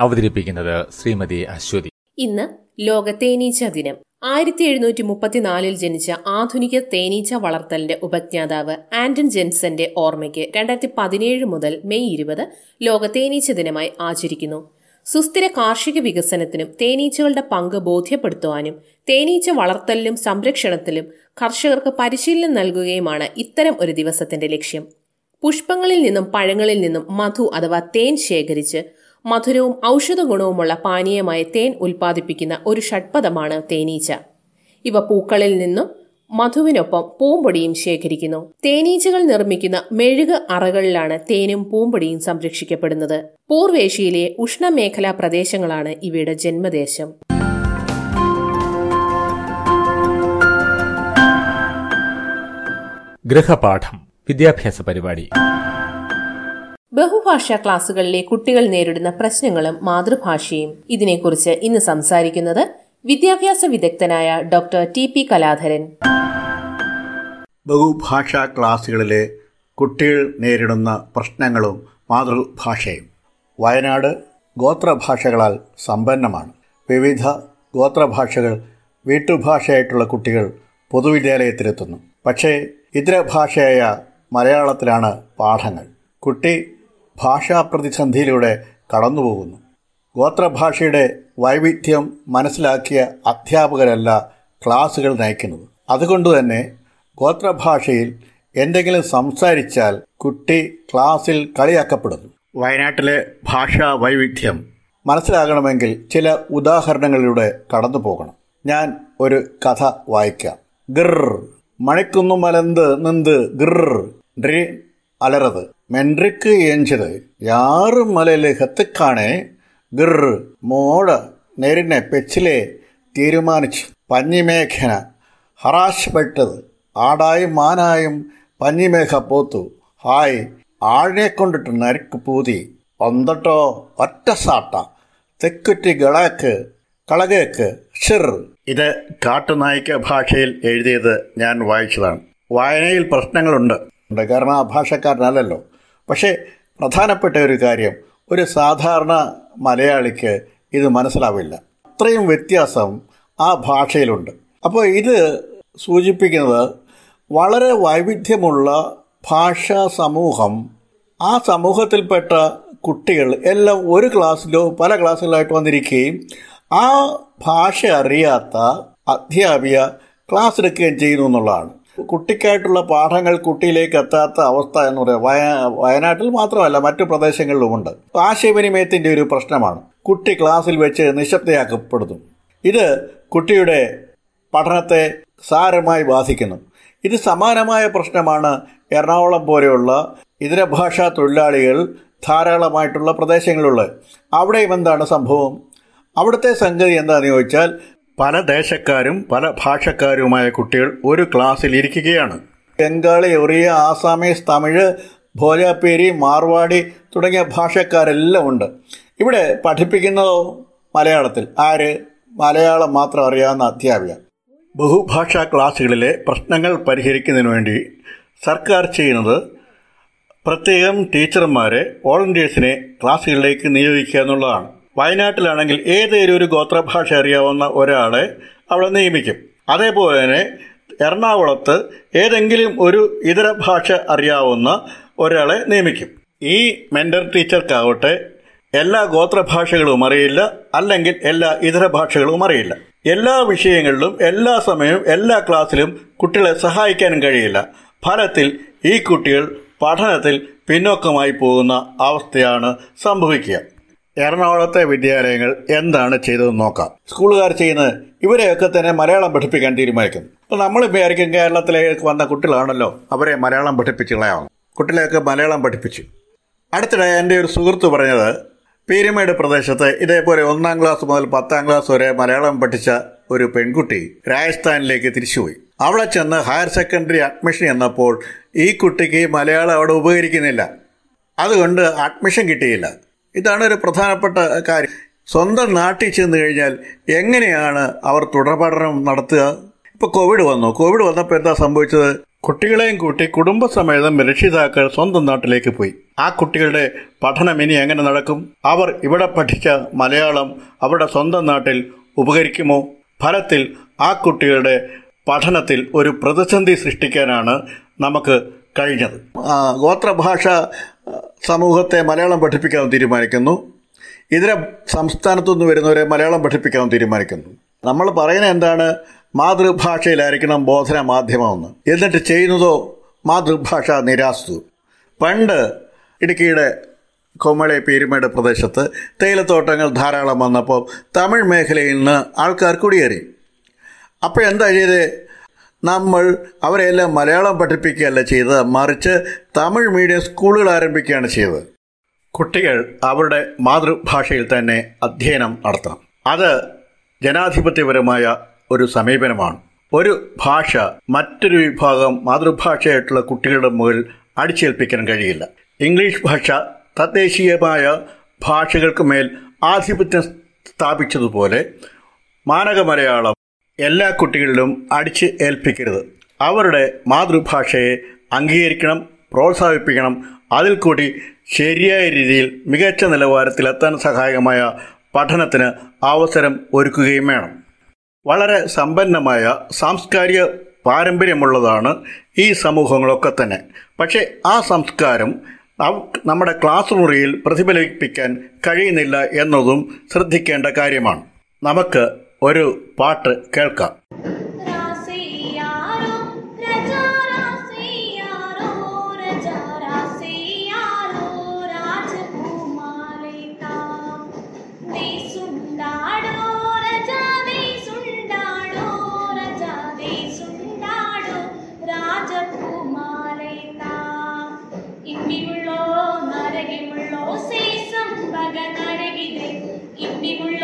അവതരിപ്പിക്കുന്നത് ശ്രീമതി അശ്വതി. ഇന്ന് ലോക തേനീച്ച ദിനം. ആയിരത്തി എഴുന്നൂറ്റി മുപ്പത്തിനാലിൽ ജനിച്ച ആധുനിക തേനീച്ച വളർത്തലിന്റെ ഉപജ്ഞാതാവ് ആന്റൺ ജെൻസന്റെ ഓർമ്മയ്ക്ക് രണ്ടായിരത്തി പതിനേഴ് മുതൽ മെയ് ഇരുപത് ലോക തേനീച്ച ദിനമായി ആചരിക്കുന്നു. സുസ്ഥിര കാർഷിക വികസനത്തിനും തേനീച്ചകളുടെ പങ്ക് ബോധ്യപ്പെടുത്തുവാനും തേനീച്ച വളർത്തലിലും സംരക്ഷണത്തിലും കർഷകർക്ക് പരിശീലനം നൽകുകയുമാണ് ഇത്തരം ഒരു ദിവസത്തിന്റെ ലക്ഷ്യം. പുഷ്പങ്ങളിൽ നിന്നും പഴങ്ങളിൽ നിന്നും മധു അഥവാ തേൻ ശേഖരിച്ച് മധുരവും ഔഷധ ഗുണവുമുള്ള പാനീയമായ തേൻ ഉൽപ്പാദിപ്പിക്കുന്ന ഒരു ഷഡ്പദമാണ് തേനീച്ച. ഇവ പൂക്കളിൽ നിന്നും മധുവിനൊപ്പം പൂമ്പൊടിയും ശേഖരിക്കുന്നു. തേനീച്ചകൾ നിർമ്മിക്കുന്ന മെഴുക് അറകളിലാണ് തേനും പൂമ്പൊടിയും സംരക്ഷിക്കപ്പെടുന്നത്. പൂർവേഷ്യയിലെ ഉഷ്ണമേഖലാ പ്രദേശങ്ങളാണ് ഇവയുടെ ജന്മദേശം. ഗൃഹപാഠം വിദ്യാഭ്യാസ പരിപാടി. ബഹുഭാഷാ ക്ലാസുകളിലെ കുട്ടികൾ നേരിടുന്ന പ്രശ്നങ്ങളും മാതൃഭാഷയും. ഇതിനെക്കുറിച്ച് ഇന്ന് സംസാരിക്കുന്നത് വിദ്യാഭ്യാസ വിദഗ്ധനായ ഡോക്ടർ ടി പി കലാധരൻ. ബഹുഭാഷാ ക്ലാസ്സുകളിലെ കുട്ടികൾ നേരിടുന്ന പ്രശ്നങ്ങളും മാതൃഭാഷയും വയനാട് ഗോത്രഭാഷകളാൽ സമ്പന്നമാണ്. വിവിധ ഗോത്രഭാഷകൾ വീട്ടുഭാഷയായിട്ടുള്ള കുട്ടികൾ പൊതുവിദ്യാലയത്തിലെത്തുന്നു. പക്ഷേ ഇതര ഭാഷയായ മലയാളത്തിലാണ് പാഠങ്ങൾ. കുട്ടി ഭാഷാ പ്രതിസന്ധിയിലൂടെ കടന്നുപോകുന്നു. ഗോത്രഭാഷയുടെ വൈവിധ്യം മനസ്സിലാക്കിയ അധ്യാപകരല്ല ക്ലാസുകൾ നയിക്കുന്നത്. അതുകൊണ്ട് തന്നെ ഗോത്രഭാഷയിൽ എന്തെങ്കിലും സംസാരിച്ചാൽ കുട്ടി ക്ലാസ്സിൽ കളിയാക്കപ്പെടുന്നു. വയനാട്ടിലെ ഭാഷാ വൈവിധ്യം മനസ്സിലാകണമെങ്കിൽ ചില ഉദാഹരണങ്ങളിലൂടെ കടന്നു പോകണം ഞാൻ ഒരു കഥ വായിക്കാം. ഗിർ മണിക്കുന്നു മലന്ത് നിന്ത് ഗിർ ഡ്രി അലറത്. മെൻട്രിക്ക് എഞ്ചത് യാറ് മലയിലെ ഹത്തിക്കാണേ ഗിർ മോട നെരിനെ പെച്ചിലെ തീരുമാനിച്ചു. പഞ്ഞിമേഘന ഹറാശപ്പെട്ടത് ആടായും മാനായും പഞ്ഞിമേഘ പോത്തു. ഹായ് ആഴിനെ കൊണ്ടിട്ട് നരിക്ക് പൂതി. ഒന്തട്ടോ ഒറ്റ സാട്ട. തെക്കുറ്റി ഗളക്ക് കളകേക്ക് ഷിർ. ഇത് കാട്ടുനായിക്ക ഭാഷയിൽ എഴുതിയത് ഞാൻ വായിച്ചതാണ്. വായനയിൽ പ്രശ്നങ്ങളുണ്ട്. കാരണം ആ ഭാഷക്കാരനല്ലല്ലോ. പക്ഷേ പ്രധാനപ്പെട്ട ഒരു കാര്യം ഒരു സാധാരണ മലയാളിക്ക് ഇത് മനസ്സിലാവില്ല. അത്രയും വ്യത്യാസം ആ ഭാഷയിലുണ്ട്. അപ്പോൾ ഇത് സൂചിപ്പിക്കുന്നത് വളരെ വൈവിധ്യമുള്ള ഭാഷാ സമൂഹം ആ സമൂഹത്തിൽപ്പെട്ട കുട്ടികൾ എല്ലാം ഒരു ക്ലാസ്സിലോ പല ക്ലാസ്സുകളായിട്ട് വന്നിരിക്കുകയും ആ ഭാഷ അറിയാത്ത അധ്യാപിക ക്ലാസ് എടുക്കുകയും ചെയ്യുന്നു എന്നുള്ളതാണ്. കുട്ടിക്കായിട്ടുള്ള പാഠങ്ങൾ കുട്ടിയിലേക്ക് എത്താത്ത അവസ്ഥ എന്ന് പറയുക വയ വയനാട്ടിൽ മാത്രമല്ല മറ്റു പ്രദേശങ്ങളിലുമുണ്ട്. ആശയവിനിമയത്തിന്റെ ഒരു പ്രശ്നമാണ്. കുട്ടി ക്ലാസ്സിൽ വെച്ച് നിശബ്ദയാക്കപ്പെടുന്നു. ഇത് കുട്ടിയുടെ പഠനത്തെ സാരമായി ബാധിക്കുന്നു. ഇത് സമാനമായ പ്രശ്നമാണ് എറണാകുളം പോലെയുള്ള ഇതര ഭാഷാ തൊഴിലാളികൾ ധാരാളമായിട്ടുള്ള പ്രദേശങ്ങളുള്ളത് അവിടെയും എന്താണ് സംഭവം? അവിടുത്തെ സംഗതി എന്താണെന്ന് ചോദിച്ചാൽ പല ദേശക്കാരും പല ഭാഷക്കാരുമായ കുട്ടികൾ ഒരു ക്ലാസ്സിൽ ഇരിക്കുകയാണ്. ബംഗാളി ഒറിയ ആസാമീസ് തമിഴ് ഭോജാപ്പേരി മാർവാടി തുടങ്ങിയ ഭാഷക്കാരെല്ലാം ഉണ്ട്. ഇവിടെ പഠിപ്പിക്കുന്നതോ മലയാളത്തിൽ. ആര്? മലയാളം മാത്രം അറിയാവുന്ന അധ്യാപിക. ബഹുഭാഷാ ക്ലാസ്സുകളിലെ പ്രശ്നങ്ങൾ പരിഹരിക്കുന്നതിന് വേണ്ടി സർക്കാർ ചെയ്യുന്നത് പ്രത്യേകം ടീച്ചർമാരെ വോളണ്ടിയേഴ്സിനെ ക്ലാസ്സുകളിലേക്ക് നിയോഗിക്കുക എന്നുള്ളതാണ്. വയനാട്ടിലാണെങ്കിൽ ഏതെങ്കിലും ഒരു ഗോത്രഭാഷ അറിയാവുന്ന ഒരാളെ അവിടെ നിയമിക്കും. അതേപോലെ തന്നെ എറണാകുളത്ത് ഏതെങ്കിലും ഒരു ഇതര ഭാഷ അറിയാവുന്ന ഒരാളെ നിയമിക്കും. ഈ മെന്റർ ടീച്ചർക്കാവട്ടെ എല്ലാ ഗോത്രഭാഷകളും അറിയില്ല അല്ലെങ്കിൽ എല്ലാ ഇതര ഭാഷകളും അറിയില്ല. എല്ലാ വിഷയങ്ങളിലും എല്ലാ സമയവും എല്ലാ ക്ലാസ്സിലും കുട്ടികളെ സഹായിക്കാനും കഴിയില്ല. ഫലത്തിൽ ഈ കുട്ടികൾ പഠനത്തിൽ പിന്നോക്കമായി പോകുന്ന അവസ്ഥയാണ് സംഭവിക്കുക. എറണാകുളത്തെ വിദ്യാലയങ്ങൾ എന്താണ് ചെയ്തതെന്ന് നോക്കാം. സ്കൂളുകാർ ചെയ്യുന്നത് ഇവരെയൊക്കെ തന്നെ മലയാളം പഠിപ്പിക്കാൻ തീരുമാനിക്കും. അപ്പോൾ നമ്മൾ വിചാരിക്കും കേരളത്തിലേക്ക് വന്ന കുട്ടികളാണല്ലോ അവരെ മലയാളം പഠിപ്പിച്ച് കളയാവും കുട്ടികളെയൊക്കെ മലയാളം പഠിപ്പിച്ചു. അടുത്തിടെ എന്റെ ഒരു സുഹൃത്ത് പറഞ്ഞത് പീരുമേട് പ്രദേശത്ത് ഇതേപോലെ ഒന്നാം ക്ലാസ് മുതൽ പത്താം ക്ലാസ് വരെ മലയാളം പഠിച്ച ഒരു പെൺകുട്ടി രാജസ്ഥാനിലേക്ക് തിരിച്ചുപോയി. അവിടെ ചെന്ന് ഹയർ സെക്കൻഡറി അഡ്മിഷൻ എന്നപ്പോൾ ഈ കുട്ടിക്ക് മലയാളം അവിടെ ഉപകരിക്കുന്നില്ല. അതുകൊണ്ട് അഡ്മിഷൻ കിട്ടിയില്ല. ഇതാണ് ഒരു പ്രധാനപ്പെട്ട കാര്യം. സ്വന്തം നാട്ടിൽ ചെന്ന് കഴിഞ്ഞാൽ എങ്ങനെയാണ് അവർ തുടർപഠനം നടത്തുക? ഇപ്പോൾ കോവിഡ് വന്നു. കോവിഡ് വന്നപ്പോൾ എന്താ സംഭവിച്ചത്? കുട്ടികളെയും കൂട്ടി കുടുംബസമേതം രക്ഷിതാക്കൾ സ്വന്തം നാട്ടിലേക്ക് പോയി. ആ കുട്ടികളുടെ പഠനം ഇനി എങ്ങനെ നടക്കും? അവർ ഇവിടെ പഠിച്ച മലയാളം അവരുടെ സ്വന്തം നാട്ടിൽ ഉപകരിക്കുമോ? ഫലത്തിൽ ആ കുട്ടികളുടെ പഠനത്തിൽ ഒരു പ്രതിസന്ധി സൃഷ്ടിക്കാനാണ് നമുക്ക് കഴിഞ്ഞത്. ഗോത്രഭാഷ സമൂഹത്തെ മലയാളം പഠിപ്പിക്കാൻ തീരുമാനിക്കുന്നു. ഇതര സംസ്ഥാനത്തു നിന്ന് വരുന്നവരെ മലയാളം പഠിപ്പിക്കാൻ തീരുമാനിക്കുന്നു. നമ്മൾ പറയുന്നത് എന്താണ്? മാതൃഭാഷയിലായിരിക്കണം ബോധന മാധ്യമമെന്ന്. എന്നിട്ട് ചെയ്യുന്നതോ മാതൃഭാഷ നിരാസ്തു പണ്ട് ഇടുക്കിയുടെ കൊമ്മളെ പീരുമേട് പ്രദേശത്ത് തേയിലത്തോട്ടങ്ങൾ ധാരാളം വന്നപ്പോൾ തമിഴ് മേഖലയിൽ നിന്ന് ആൾക്കാർ കുടിയേറി. അപ്പോൾ എന്താ ചെയ്തത് നമ്മൾ അവരെയെല്ലാം മലയാളം പഠിപ്പിക്കുകയല്ല ചെയ്തത് മറിച്ച് തമിഴ് മീഡിയം സ്കൂളുകൾ ആരംഭിക്കുകയാണ് ചെയ്തത്. കുട്ടികൾ അവരുടെ മാതൃഭാഷയിൽ തന്നെ അധ്യയനം നടത്തണം. അത് ജനാധിപത്യപരമായ ഒരു സമീപനമാണ്. ഒരു ഭാഷ മറ്റൊരു വിഭാഗം മാതൃഭാഷയായിട്ടുള്ള കുട്ടികളുടെ മുകളിൽ അടിച്ചേൽപ്പിക്കാൻ കഴിയില്ല. ഇംഗ്ലീഷ് ഭാഷ തദ്ദേശീയമായ ഭാഷകൾക്ക് മേൽ ആധിപത്യം സ്ഥാപിച്ചതുപോലെ മാനക മലയാളം എല്ലാ കുട്ടികളിലും അടിച്ച് ഏൽപ്പിക്കരുത്. അവരുടെ മാതൃഭാഷയെ അംഗീകരിക്കണം പ്രോത്സാഹിപ്പിക്കണം. അതിൽ കൂടി ശരിയായ രീതിയിൽ മികച്ച നിലവാരത്തിലെത്താൻ സഹായകമായ പഠനത്തിന് അവസരം ഒരുക്കുകയും വേണം. വളരെ സമ്പന്നമായ സാംസ്കാരിക പാരമ്പര്യമുള്ളതാണ് ഈ സമൂഹങ്ങളൊക്കെ തന്നെ. പക്ഷേ ആ സംസ്കാരം നമ്മുടെ ക്ലാസ് മുറിയിൽ പ്രതിഫലിപ്പിക്കാൻ കഴിയുന്നില്ല എന്നതും ശ്രദ്ധിക്കേണ്ട കാര്യമാണ്. നമുക്ക് ഒരു പാട്ട് കേൾക്കാം. ഇമ്മിമുള്ളോ നരകിമുള്ളോ സീസം ഭഗ നരകിതെ ഇമ്മിമുള്ള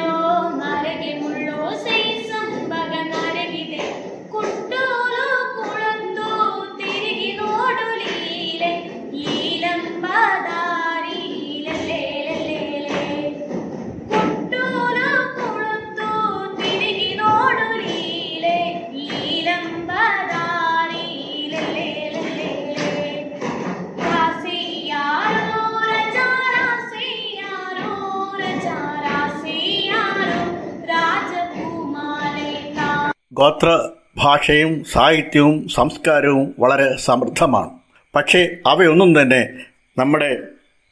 ഗോത്ര ഭാഷയും സാഹിത്യവും സംസ്കാരവും വളരെ സമൃദ്ധമാണ്. പക്ഷേ അവയൊന്നും തന്നെ നമ്മുടെ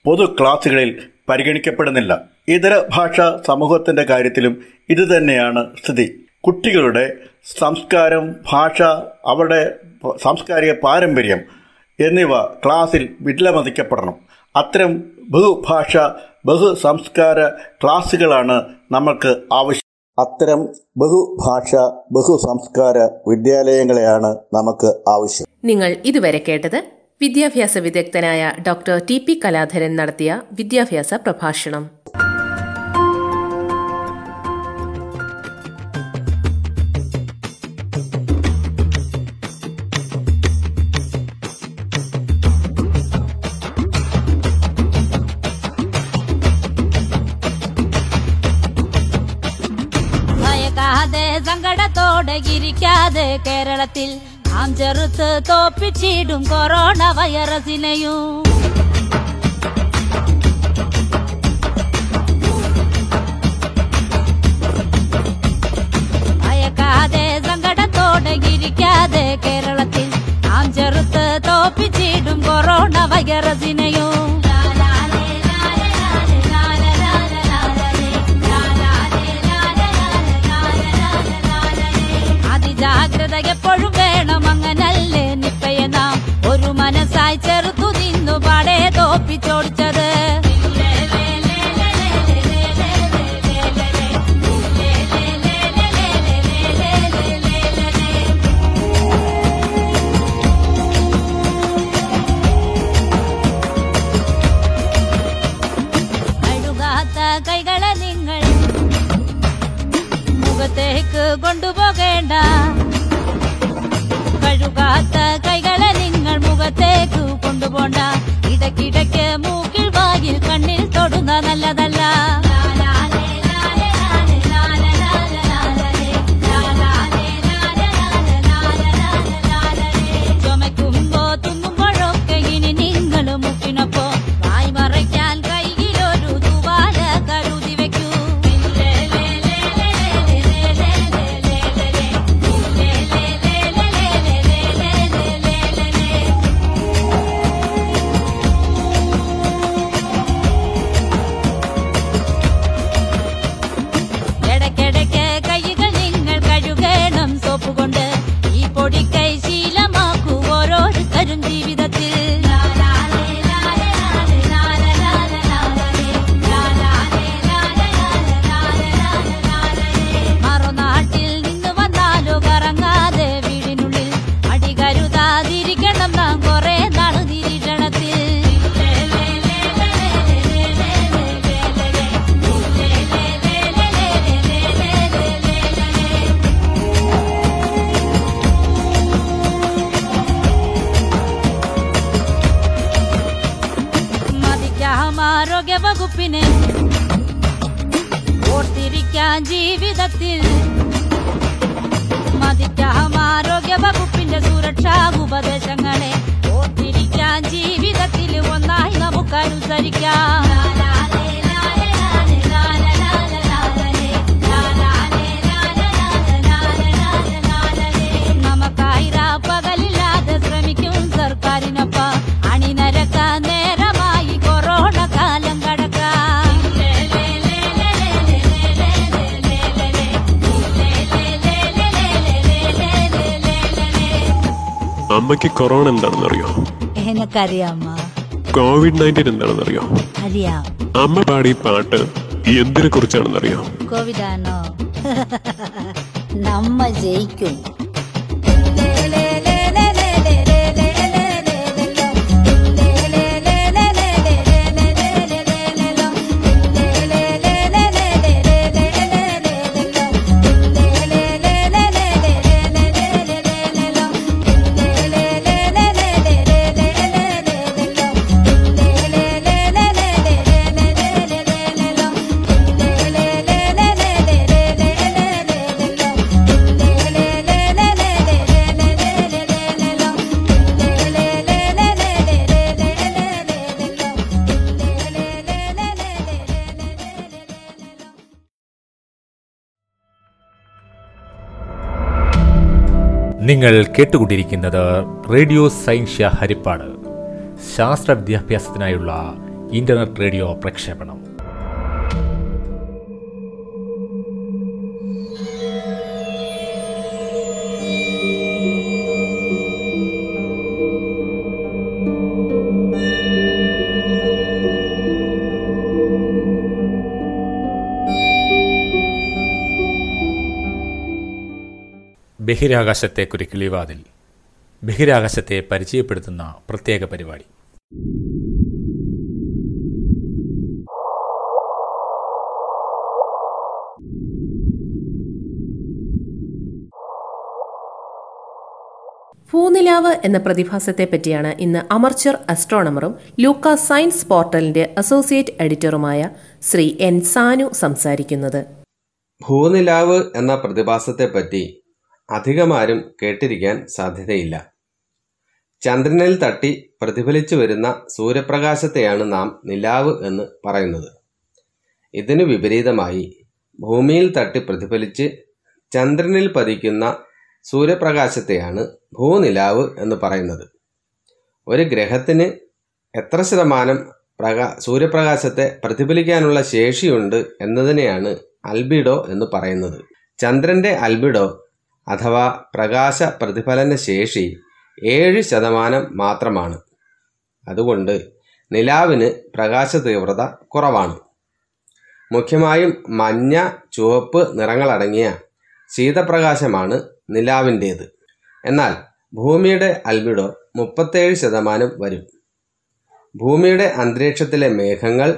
പൊതു ക്ലാസുകളിൽ പരിഗണിക്കപ്പെടുന്നില്ല. ഇതര ഭാഷാ സമൂഹത്തിന്റെ കാര്യത്തിലും ഇതുതന്നെയാണ് സ്ഥിതി. കുട്ടികളുടെ സംസ്കാരം ഭാഷ അവരുടെ സാംസ്കാരിക പാരമ്പര്യം എന്നിവ ക്ലാസ്സിൽ വിലമതിക്കപ്പെടണം. അത്തരം ബഹുഭാഷ ബഹു സംസ്കാര ക്ലാസ്സുകളാണ് നമുക്ക് ആവശ്യം. അത്തരം ബഹുഭാഷ ബഹു സംസ്കാര വിദ്യാലയങ്ങളെയാണ് നമുക്ക് ആവശ്യം. നിങ്ങൾ ഇതുവരെ കേട്ടത് വിദ്യാഭ്യാസ വിദഗ്ധനായ ഡോക്ടർ ടി പി കലാധരൻ നടത്തിയ വിദ്യാഭ്യാസ പ്രഭാഷണം. കേരളത്തിൽ அஞ்சறுத்து தோப்பிச்சிடும் கொரோனா வைரசினையும் பயக்காதே சங்கடத்தோட இருக்காதே கேரளத்தில். அஞ்சறுத்து தோப்பிச்சிடும் கொரோனா வைரசினையும் न्याय चर तू दिन അമ്മയ്ക്ക് കൊറോണ എന്താണെന്ന് അറിയോ കോവിഡ് നയന്റീൻ എന്താണെന്ന് അറിയോ. അറിയാം അമ്മ പാടി പാട്ട് എന്തിനെ കുറിച്ചാണെന്ന് അറിയോ ആണോ നമ്മ ജയിക്കും. നിങ്ങൾ കേട്ടുകൊണ്ടിരിക്കുന്നത് റേഡിയോ സൈൻഷ്യ ഹരിപ്പാട്. ശാസ്ത്ര വിദ്യാഭ്യാസത്തിനായുള്ള ഇന്റർനെറ്റ് റേഡിയോ പ്രക്ഷേപണം. ബഹിരാകാശത്തെ കുരുക്കിളിവാതിൽ ബഹിരാകാശത്തെ പരിചയപ്പെടുത്തുന്ന പ്രത്യേക പരിപാടി. ഭൂനിലാവ് എന്ന പ്രതിഭാസത്തെ പറ്റിയാണ് ഇന്ന് അമർച്ചർ അസ്ട്രോണമറും ലൂക്ക സയൻസ് പോർട്ടലിന്റെ അസോസിയേറ്റ് എഡിറ്ററുമായ ശ്രീ എൻ സാനു സംസാരിക്കുന്നത്. ഭൂനിലാവ് എന്ന പ്രതിഭാസത്തെപ്പറ്റി അധികമാരും കേട്ടിരിക്കാൻ സാധ്യതയില്ല. ചന്ദ്രനിൽ തട്ടി പ്രതിഫലിച്ചു വരുന്ന സൂര്യപ്രകാശത്തെയാണ് നാം നിലാവ് എന്ന് പറയുന്നത്. ഇതിനു വിപരീതമായി ഭൂമിയിൽ തട്ടി പ്രതിഫലിച്ച് ചന്ദ്രനിൽ പതിക്കുന്ന സൂര്യപ്രകാശത്തെയാണ് ഭൂനിലാവ് എന്ന് പറയുന്നത്. ഒരു ഗ്രഹത്തിന് എത്ര ശതമാനം പ്രകാ സൂര്യപ്രകാശത്തെ പ്രതിഫലിക്കാനുള്ള ശേഷിയുണ്ട് എന്നതിനെയാണ് അൽബിഡോ എന്ന് പറയുന്നത്. ചന്ദ്രന്റെ അൽബിഡോ അഥവാ പ്രകാശ പ്രതിഫലന ശേഷി ഏഴ് ശതമാനം മാത്രമാണ്. അതുകൊണ്ട് നിലാവിന് പ്രകാശ തീവ്രത കുറവാണ്. മുഖ്യമായും മഞ്ഞ ചുവപ്പ് നിറങ്ങളടങ്ങിയ ശീതപ്രകാശമാണ് നിലാവിന്റേത്. എന്നാൽ ഭൂമിയുടെ അൽബിഡോ മുപ്പത്തേഴ് ശതമാനം വരും. ഭൂമിയുടെ അന്തരീക്ഷത്തിലെ മേഘങ്ങൾ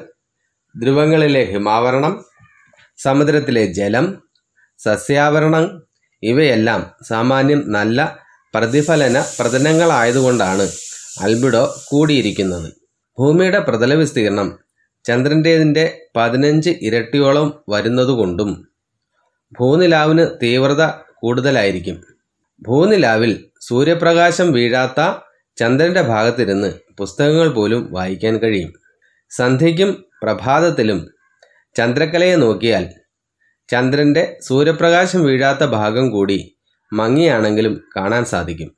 ധ്രുവങ്ങളിലെ ഹിമാവരണം സമുദ്രത്തിലെ ജലം സസ്യാവരണം ഇവയെല്ലാം സാമാന്യം നല്ല പ്രതിഫലന പ്രതലങ്ങളായതുകൊണ്ടാണ് അൽബിഡോ കൂടിയിരിക്കുന്നത്. ഭൂമിയുടെ പ്രതല വിസ്തീർണം ചന്ദ്രന്റേതിന്റെ പതിനഞ്ച് ഇരട്ടിയോളം വരുന്നതുകൊണ്ടും ഭൂനിലാവിന് തീവ്രത കൂടുതലായിരിക്കും. ഭൂനിലാവിൽ സൂര്യപ്രകാശം വീഴാത്ത ചന്ദ്രന്റെ ഭാഗത്തിരുന്ന് പുസ്തകങ്ങൾ പോലും വായിക്കാൻ കഴിയും. സന്ധ്യയ്ക്കും പ്രഭാതത്തിലും ചന്ദ്രക്കലയെ നോക്കിയാൽ ചന്ദ്രന്റെ സൂര്യപ്രകാശം വീഴാത്ത ഭാഗം കൂടി മങ്ങിയാണെങ്കിലും കാണാൻ സാധിക്കും.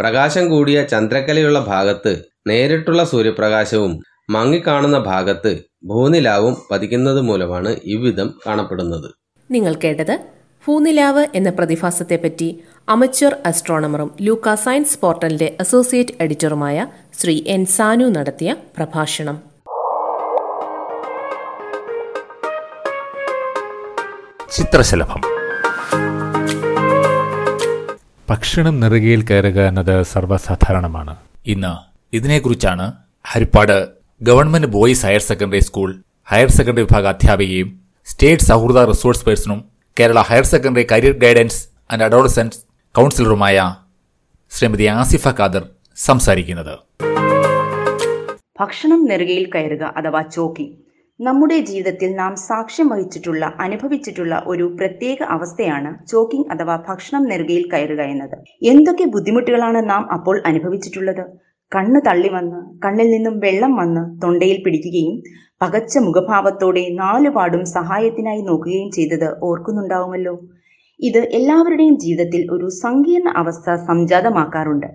പ്രകാശം കൂടിയ ചന്ദ്രക്കലയുള്ള ഭാഗത്ത് നേരിട്ടുള്ള സൂര്യപ്രകാശവും മങ്ങിക്കാണുന്ന ഭാഗത്ത് ഭൂനിലാവും പതിക്കുന്നത് മൂലമാണ് ഇவ்விധം കാണപ്പെടുന്നത്. നിങ്ങൾ കേട്ടത് ഭൂനിലാവ് എന്ന പ്രതിഭാസത്തെപ്പറ്റി അമച്വർ അസ്ട്രോണമറും ലൂക്ക സയൻസ് പോർട്ടലിന്റെ അസോസിയേറ്റ് എഡിറ്ററുമായ ശ്രീ എൻ സാനു നടത്തിയ പ്രഭാഷണം. ചിത്രശലഭം. ഭക്ഷണം നെറുകയിൽ കയറുക എന്നത് സർവസാധാരണമാണ്. ഇന്ന് ഇതിനെക്കുറിച്ചാണ് Harippad government boys higher secondary school higher secondary വിഭാഗ അധ്യാപികയും സ്റ്റേറ്റ് സൗഹൃദ resource പേഴ്സണും Kerala higher secondary career guidance and adolescence കൗൺസിലറുമായ Shrimati Asifa Khader സംസാരിക്കുന്നത്. ഭക്ഷണം നെറുകയിൽ കയറുക അഥവാ ചോക്കിംഗ് നമ്മുടെ ജീവിതത്തിൽ നാം സാക്ഷ്യം വഹിച്ചിട്ടുള്ള അനുഭവിച്ചിട്ടുള്ള ഒരു പ്രത്യേക അവസ്ഥയാണ് ചോക്കിംഗ് അഥവാ ഭക്ഷണം നെറുകയിൽ കയറുക എന്നത്. എന്തൊക്കെ ബുദ്ധിമുട്ടുകളാണ് നാം അപ്പോൾ അനുഭവിച്ചിട്ടുള്ളത്? കണ്ണ് തള്ളി വന്ന് കണ്ണിൽ നിന്നും വെള്ളം വന്ന് തൊണ്ടയിൽ പിടിക്കുകയും പകച്ച മുഖഭാവത്തോടെ നാലുപാടും സഹായത്തിനായി നോക്കുകയും ചെയ്തത് ഓർക്കുന്നുണ്ടാവുമല്ലോ. ഇത് എല്ലാവരുടെയും ജീവിതത്തിൽ ഒരു സങ്കീർണ അവസ്ഥ സംജാതമാക്കാറുണ്ട്.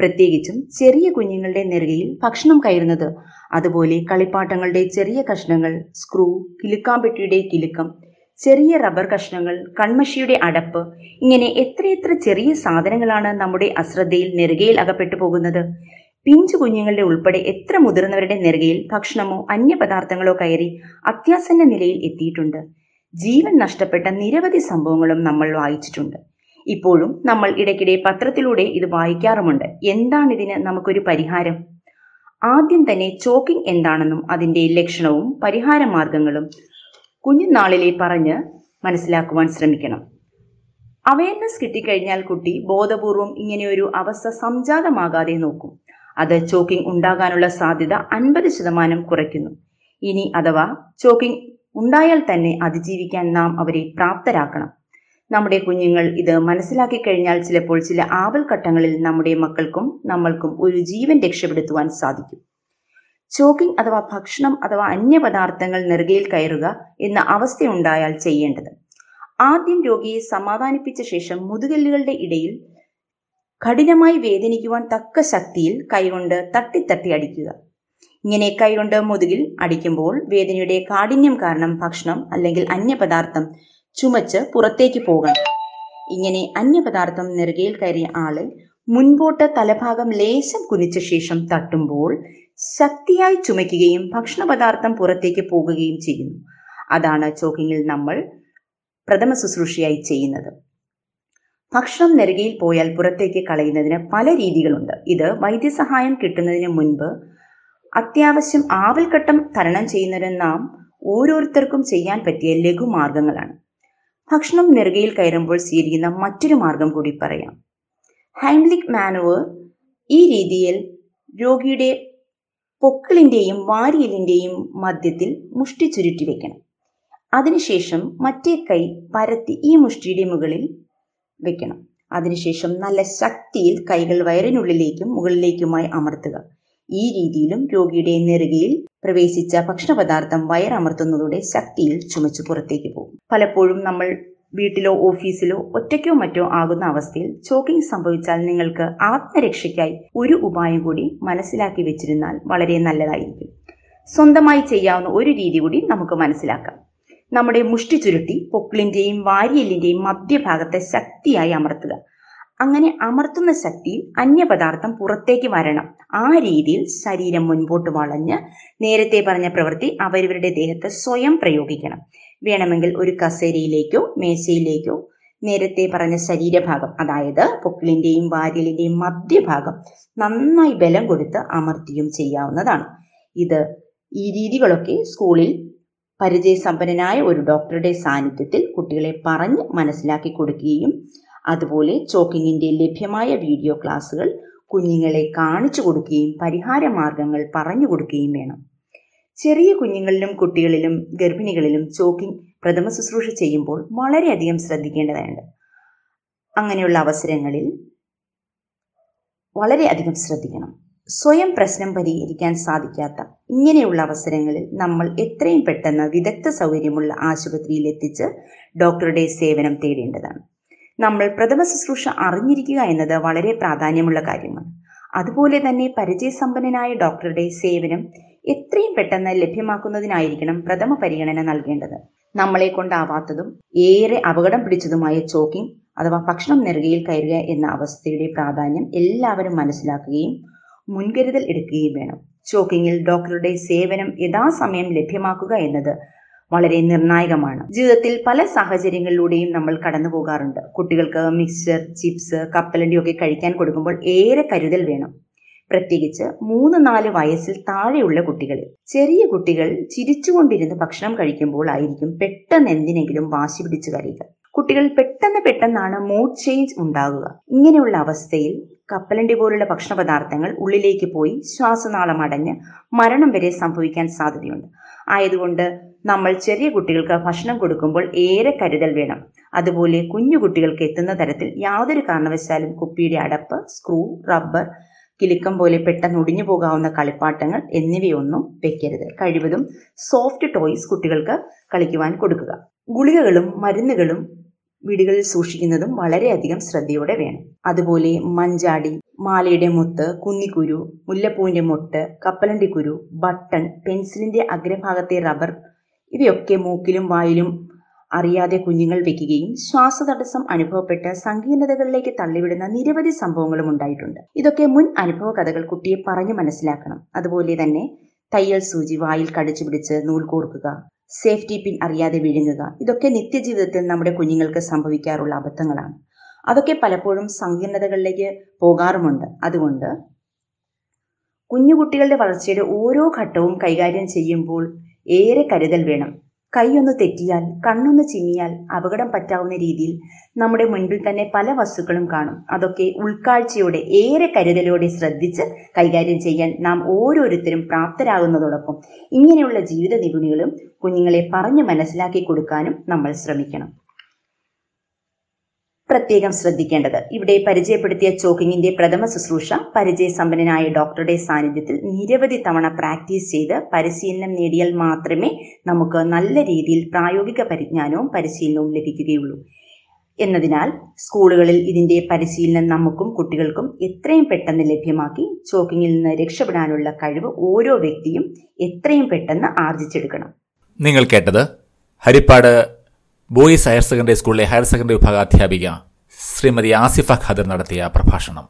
പ്രത്യേകിച്ചും ചെറിയ കുഞ്ഞുങ്ങളുടെ നെറുകയിൽ ഭക്ഷണം കയറുന്നത്. അതുപോലെ കളിപ്പാട്ടങ്ങളുടെ ചെറിയ കഷ്ണങ്ങൾ സ്ക്രൂ കിലുക്കാമ്പെട്ടിയുടെ കിലുക്കം ചെറിയ റബ്ബർ കഷ്ണങ്ങൾ കൺമഷിയുടെ അടപ്പ് ഇങ്ങനെ എത്രയെത്ര ചെറിയ സാധനങ്ങളാണ് നമ്മുടെ അശ്രദ്ധയിൽ നെറുകയിൽ അകപ്പെട്ടു പോകുന്നത്. പിഞ്ചു കുഞ്ഞുങ്ങളുടെ ഉൾപ്പെടെ എത്ര മുതിർന്നവരുടെ നെറുകയിൽ ഭക്ഷണമോ അന്യപദാർത്ഥങ്ങളോ കയറി അത്യാസന്ന നിലയിൽ എത്തിയിട്ടുണ്ട്. ജീവൻ നഷ്ടപ്പെട്ട നിരവധി സംഭവങ്ങളും നമ്മൾ വായിച്ചിട്ടുണ്ട്. ഇപ്പോഴും നമ്മൾ ഇടയ്ക്കിടെ പത്രത്തിലൂടെ ഇത് വായിക്കാറുമുണ്ട്. എന്താണിതിന് നമുക്കൊരു പരിഹാരം? ആദ്യം തന്നെ ചോക്കിംഗ് എന്താണെന്നും അതിന്റെ ലക്ഷണവും പരിഹാര മാർഗങ്ങളും കുഞ്ഞുനാളിലെ പറഞ്ഞ് മനസ്സിലാക്കുവാൻ ശ്രമിക്കണം. അവയർനെസ് കിട്ടിക്കഴിഞ്ഞാൽ കുട്ടി ബോധപൂർവം ഇങ്ങനെയൊരു അവസ്ഥ സംജാതമാകാതെ നോക്കും. അത് ചോക്കിംഗ് ഉണ്ടാകാനുള്ള സാധ്യത അൻപത് ശതമാനം കുറയ്ക്കുന്നു. ഇനി അഥവാ ചോക്കിംഗ് ഉണ്ടായാൽ തന്നെ അതിജീവിക്കാൻ നാം അവരെ പ്രാപ്തരാക്കണം. നമ്മുടെ കുഞ്ഞുങ്ങൾ ഇത് മനസ്സിലാക്കി കഴിഞ്ഞാൽ ചിലപ്പോൾ ചില ആവൽ ഘട്ടങ്ങളിൽ നമ്മുടെ മക്കൾക്കും നമ്മൾക്കും ഒരു ജീവൻ രക്ഷപ്പെടുത്തുവാൻ സാധിക്കും. ചോക്കിംഗ് അഥവാ ഭക്ഷണം അഥവാ അന്യ പദാർത്ഥങ്ങൾ നെറുകയിൽ കയറുക എന്ന അവസ്ഥയുണ്ടായാൽ ചെയ്യേണ്ടത്. ആദ്യം രോഗിയെ സമാധാനിപ്പിച്ച ശേഷം മുതുകല്ലുകളുടെ ഇടയിൽ കഠിനമായി വേദനിക്കുവാൻ തക്ക ശക്തിയിൽ കൈകൊണ്ട് തട്ടിത്തട്ടി തട്ടി അടിക്കുക. ഇങ്ങനെ കൈകൊണ്ട് മുതുകിൽ അടിക്കുമ്പോൾ വേദനയുടെ കാഠിന്യം കാരണം ഭക്ഷണം അല്ലെങ്കിൽ അന്യപദാർത്ഥം ചുമച്ച് പുറത്തേക്ക് പോകണം. ഇങ്ങനെ അന്യപദാർത്ഥം നെറുകയിൽ കയറിയ ആൾ മുൻപോട്ട് തലഭാഗം ലേശം കുനിച്ച ശേഷം തട്ടുമ്പോൾ ശക്തിയായി ചുമയ്ക്കുകയും ഭക്ഷണപദാർത്ഥം പുറത്തേക്ക് പോകുകയും ചെയ്യുന്നു. അതാണ് ചോക്കിങ്ങിൽ നമ്മൾ പ്രഥമ ശുശ്രൂഷയായി ചെയ്യുന്നത്. ഭക്ഷണം നെറുകയിൽ പോയാൽ പുറത്തേക്ക് കളയുന്നതിന് പല രീതികളുണ്ട്. ഇത് വൈദ്യസഹായം കിട്ടുന്നതിന് മുൻപ് അത്യാവശ്യം ആവൽഘട്ടം തരണം ചെയ്യുന്നതിന് നാം ഓരോരുത്തർക്കും ചെയ്യാൻ പറ്റിയ ലഘുമാർഗങ്ങളാണ്. ഭക്ഷണം നെറുകയിൽ കയറുമ്പോൾ സ്വീകരിക്കുന്ന മറ്റൊരു മാർഗം കൂടി പറയാം. ഹൈംലിക് മാനുവർ ഈ രീതിയിൽ രോഗിയുടെ പൊക്കിളിന്റെയും വാരിയലിന്റെയും മധ്യത്തിൽ മുഷ്ടി ചുരുട്ടി വെക്കണം. അതിനുശേഷം മറ്റേ കൈ പരത്തി ഈ മുഷ്ടിയുടെ മുകളിൽ വെക്കണം. അതിനുശേഷം നല്ല ശക്തിയിൽ കൈകൾ വയറിനുള്ളിലേക്കും മുകളിലേക്കുമായി അമർത്തുക. ഈ രീതിയിലും രോഗിയുടെ നെറുകയിൽ പ്രവേശിച്ച ഭക്ഷണപദാർത്ഥം വയറമർത്തുന്നതോടെ ശക്തിയിൽ ചുമച്ചു പുറത്തേക്ക് പോകും. പലപ്പോഴും നമ്മൾ വീട്ടിലോ ഓഫീസിലോ ഒറ്റയ്ക്കോ മറ്റോ ആകുന്ന അവസ്ഥയിൽ ചോക്കിംഗ് സംഭവിച്ചാൽ നിങ്ങൾക്ക് ആത്മരക്ഷയ്ക്കായി ഒരു ഉപായം കൂടി മനസ്സിലാക്കി വെച്ചിരുന്നാൽ വളരെ നല്ലതായിരിക്കും. സ്വന്തമായി ചെയ്യാവുന്ന ഒരു രീതി കൂടി നമുക്ക് മനസ്സിലാക്കാം. നമ്മുടെ മുഷ്ടി ചുരുട്ടി പൊക്കിളിന്റെയും വാരിയലിന്റെയും മധ്യഭാഗത്തെ ശക്തിയായി അമർത്തുക. അങ്ങനെ അമർത്തുന്ന ശക്തിയിൽ അന്യപദാർത്ഥം പുറത്തേക്ക് വരണം. ആ രീതിയിൽ ശരീരം മുൻപോട്ട് വളഞ്ഞ് നേരത്തെ പറഞ്ഞ പ്രവൃത്തി അവരവരുടെ ദേഹത്ത് സ്വയം പ്രയോഗിക്കണം. വേണമെങ്കിൽ ഒരു കസേരയിലേക്കോ മേശയിലേക്കോ നേരത്തെ പറഞ്ഞ ശരീരഭാഗം അതായത് പൊക്കിളിന്റെയും വാരിലിന്റെയും മധ്യഭാഗം നന്നായി ബലം കൊടുത്ത് അമർത്തിയും ചെയ്യാവുന്നതാണ്. ഇത് ഈ രീതികളൊക്കെ സ്കൂളിൽ പരിചയസമ്പന്നനായ ഒരു ഡോക്ടറുടെ സാന്നിധ്യത്തിൽ കുട്ടികളെ പറഞ്ഞ് മനസ്സിലാക്കി കൊടുക്കുകയും അതുപോലെ ചോക്കിങ്ങിന്റെ ലഭ്യമായ വീഡിയോ ക്ലാസ്സുകൾ കുഞ്ഞുങ്ങളെ കാണിച്ചു കൊടുക്കുകയും പരിഹാര മാർഗങ്ങൾ പറഞ്ഞു കൊടുക്കുകയും വേണം. ചെറിയ കുഞ്ഞുങ്ങളിലും കുട്ടികളിലും ഗർഭിണികളിലും ചോക്കിംഗ് പ്രഥമ ശുശ്രൂഷ ചെയ്യുമ്പോൾ വളരെയധികം ശ്രദ്ധിക്കേണ്ടതുണ്ട്. അങ്ങനെയുള്ള അവസരങ്ങളിൽ വളരെയധികം ശ്രദ്ധിക്കണം. സ്വയം പ്രശ്നം പരിഹരിക്കാൻ സാധിക്കാത്ത ഇങ്ങനെയുള്ള അവസരങ്ങളിൽ നമ്മൾ എത്രയും പെട്ടെന്ന് വിദഗ്ധ സൗകര്യമുള്ള ആശുപത്രിയിൽ എത്തിച്ച് ഡോക്ടറുടെ സേവനം തേടേണ്ടതാണ്. നമ്മൾ പ്രഥമ ശുശ്രൂഷ അറിഞ്ഞിരിക്കുക എന്നത് വളരെ പ്രാധാന്യമുള്ള കാര്യമാണ്. അതുപോലെ തന്നെ പരിചയസമ്പന്നനായ ഡോക്ടറുടെ സേവനം എത്രയും പെട്ടെന്ന് ലഭ്യമാക്കുന്നതിനായിരിക്കണം പ്രഥമ പരിഗണന നൽകേണ്ടത്. നമ്മളെ കൊണ്ടാവാത്തതും ഏറെ അപകടം പിടിച്ചതുമായ ചോക്കിംഗ് അഥവാ ഭക്ഷണം നെറുകയിൽ കയറുക എന്ന അവസ്ഥയുടെ പ്രാധാന്യം എല്ലാവരും മനസ്സിലാക്കുകയും മുൻകരുതൽ എടുക്കുകയും വേണം. ചോക്കിങ്ങിൽ ഡോക്ടറുടെ സേവനം യഥാസമയം ലഭ്യമാക്കുക എന്നത് വളരെ നിർണായകമാണ്. ജീവിതത്തിൽ പല സാഹചര്യങ്ങളിലൂടെയും നമ്മൾ കടന്നു പോകാറുണ്ട്. കുട്ടികൾക്ക് മിക്സർ ചിപ്സ് കപ്പലണ്ടി ഒക്കെ കഴിക്കാൻ കൊടുക്കുമ്പോൾ ഏറെ കരുതൽ വേണം. പ്രത്യേകിച്ച് മൂന്ന് നാല് വയസ്സിൽ താഴെയുള്ള കുട്ടികളിൽ ചെറിയ കുട്ടികൾ ചിരിച്ചുകൊണ്ടിരുന്ന് ഭക്ഷണം കഴിക്കുമ്പോൾ ആയിരിക്കും പെട്ടെന്ന് എന്തിനെങ്കിലും വാശി പിടിച്ചു കരയുക. കുട്ടികൾ പെട്ടെന്ന് പെട്ടെന്നാണ് മൂഡ് ചേഞ്ച് ഉണ്ടാകുക. ഇങ്ങനെയുള്ള അവസ്ഥയിൽ കപ്പലണ്ടി പോലുള്ള ഭക്ഷണ പദാർത്ഥങ്ങൾ ഉള്ളിലേക്ക് പോയി ശ്വാസനാളം അടഞ്ഞ് മരണം വരെ സംഭവിക്കാൻ സാധ്യതയുണ്ട്. ആയതുകൊണ്ട് നമ്മൾ ചെറിയ കുട്ടികൾക്ക് ഭക്ഷണം കൊടുക്കുമ്പോൾ ഏറെ കരുതൽ വേണം. അതുപോലെ കുഞ്ഞു കുട്ടികൾക്ക് എത്തുന്ന തരത്തിൽ യാതൊരു കാരണവശാലും കുപ്പിയുടെ അടപ്പ് സ്ക്രൂ റബ്ബർ കിലുക്കം പോലെ പെട്ടെന്ന് ഒടിഞ്ഞു പോകാവുന്ന കളിപ്പാട്ടങ്ങൾ എന്നിവയൊന്നും വെക്കരുത്. കഴിവതും സോഫ്റ്റ് ടോയ്സ് കുട്ടികൾക്ക് കളിക്കുവാൻ കൊടുക്കുക. ഗുളികകളും മരുന്നുകളും വീടുകളിൽ സൂക്ഷിക്കുന്നതും വളരെയധികം ശ്രദ്ധയോടെ വേണം. അതുപോലെ മഞ്ചാടി മാലയുടെ മുത്ത് കുന്നിക്കുരു മുല്ലപ്പൂവിന്റെ മുട്ട് കപ്പലണ്ടി കുരു ബട്ടൺ പെൻസിലിന്റെ അഗ്രഭാഗത്തെ റബ്ബർ ഇവയൊക്കെ മൂക്കിലും വായിലും അറിയാതെ കുഞ്ഞുങ്ങൾ വെക്കുകയും ശ്വാസതടസ്സം അനുഭവപ്പെട്ട് സങ്കീർണതകളിലേക്ക് തള്ളിവിടുന്ന നിരവധി സംഭവങ്ങളും ഉണ്ടായിട്ടുണ്ട്. ഇതൊക്കെ മുൻ അനുഭവ കഥകൾ കുട്ടിയെ പറഞ്ഞു മനസ്സിലാക്കണം. അതുപോലെ തന്നെ തയ്യൽ സൂചി വായിൽ കടിച്ചു പിടിച്ച് നൂൽ കോർക്കുക സേഫ്റ്റി പിൻ അറിയാതെ വിഴുങ്ങുക ഇതൊക്കെ നിത്യജീവിതത്തിൽ നമ്മുടെ കുഞ്ഞുങ്ങൾക്ക് സംഭവിക്കാറുള്ള അബദ്ധങ്ങളാണ്. അതൊക്കെ പലപ്പോഴും സങ്കീർണതകളിലേക്ക് പോകാറുമുണ്ട്. അതുകൊണ്ട് കുഞ്ഞുകുട്ടികളുടെ വളർച്ചയുടെ ഓരോ ഘട്ടവും കൈകാര്യം ചെയ്യുമ്പോൾ ഏറെ കരുതൽ വേണം. കൈയൊന്ന് തെറ്റിയാൽ കണ്ണൊന്ന് ചിമ്മിയാൽ അപകടം പറ്റാവുന്ന രീതിയിൽ നമ്മുടെ മുൻപിൽ തന്നെ പല വസ്തുക്കളും കാണും. അതൊക്കെ ഉൾക്കാഴ്ചയോടെ ഏറെ കരുതലോടെ ശ്രദ്ധിച്ച് കൈകാര്യം ചെയ്യാൻ നാം ഓരോരുത്തരും പ്രാപ്തരാകുന്നതോടൊപ്പം ഇങ്ങനെയുള്ള ജീവിത നിപുണികളും കുഞ്ഞുങ്ങളെ പറഞ്ഞു മനസ്സിലാക്കി കൊടുക്കാനും നമ്മൾ ശ്രമിക്കണം. പ്രത്യേകം ശ്രദ്ധിക്കേണ്ടത്. ഇവിടെ പരിചയപ്പെടുത്തിയ ചോക്കിങ്ങിന്റെ പ്രഥമ ശുശ്രൂഷ പരിചയസമ്പന്നനായ ഡോക്ടറുടെ സാന്നിധ്യത്തിൽ നിരവധി തവണ പ്രാക്ടീസ് ചെയ്ത് പരിശീലനം നേടിയാൽ മാത്രമേ നമുക്ക് നല്ല രീതിയിൽ പ്രായോഗിക പരിജ്ഞാനവും പരിശീലനവും ലഭിക്കുകയുള്ളൂ. എന്നതിനാൽ സ്കൂളുകളിൽ ഇതിന്റെ പരിശീലനം നമുക്കും കുട്ടികൾക്കും എത്രയും പെട്ടെന്ന് ലഭ്യമാക്കി ചോക്കിങ്ങിൽ നിന്ന് രക്ഷപ്പെടാനുള്ള കഴിവ് ഓരോ വ്യക്തിയും എത്രയും പെട്ടെന്ന് ആർജിച്ചെടുക്കണം. നിങ്ങൾ കേട്ടത് ഹരിപ്പാട് ബോയ്സ് ഹയർ സെക്കൻഡറി സ്കൂളിലെ ഹയർ സെക്കൻഡറി വിഭാഗാധ്യാപിക ശ്രീമതി ആസിഫ ഖദർ നടത്തിയ പ്രഭാഷണം.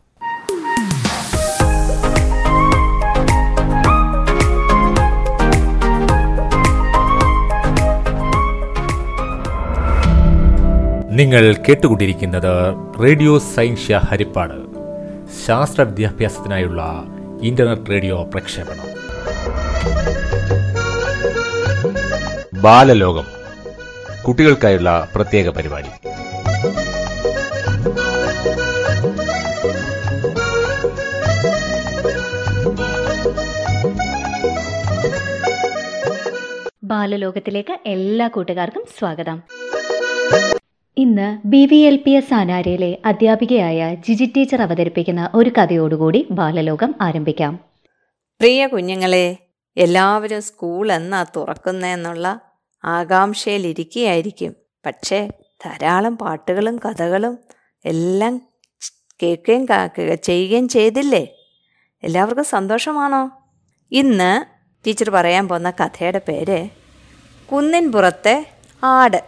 നിങ്ങൾ കേട്ടുകൊണ്ടിരിക്കുന്നത് റേഡിയോ സൈൻഷ്യ ഹരിപ്പാട് ശാസ്ത്ര വിദ്യാഭ്യാസത്തിനായുള്ള ഇന്റർനെറ്റ് റേഡിയോ പ്രക്ഷേപണം. ബാലലോകം. കുട്ടികൾക്കായുള്ള പ്രത്യേക പരിപാടി. ബാലലോകത്തിലേക്ക് എല്ലാ കൂട്ടുകാർക്കും സ്വാഗതം. ഇന്ന് B V L P S ആനാരയിലെ അധ്യാപികയായ ജിജി ടീച്ചർ അവതരിപ്പിക്കുന്ന ഒരു കഥയോടുകൂടി ബാലലോകം ആരംഭിക്കാം. പ്രിയ കുഞ്ഞുങ്ങളെ എല്ലാവരും സ്കൂൾ എന്നാ തുറക്കുന്നതെന്നുള്ള ആകാംക്ഷയിലിരിക്കുകയായിരിക്കും പക്ഷേ ധാരാളം പാട്ടുകളും കഥകളും എല്ലാം കേൾക്കുകയും ചെയ്യുകയും ചെയ്തില്ലേ? എല്ലാവർക്കും സന്തോഷമാണോ? ഇന്ന് ടീച്ചർ പറയാൻ പോകുന്ന കഥയുടെ പേര് കുന്നിൻ പുറത്തെ ആട്.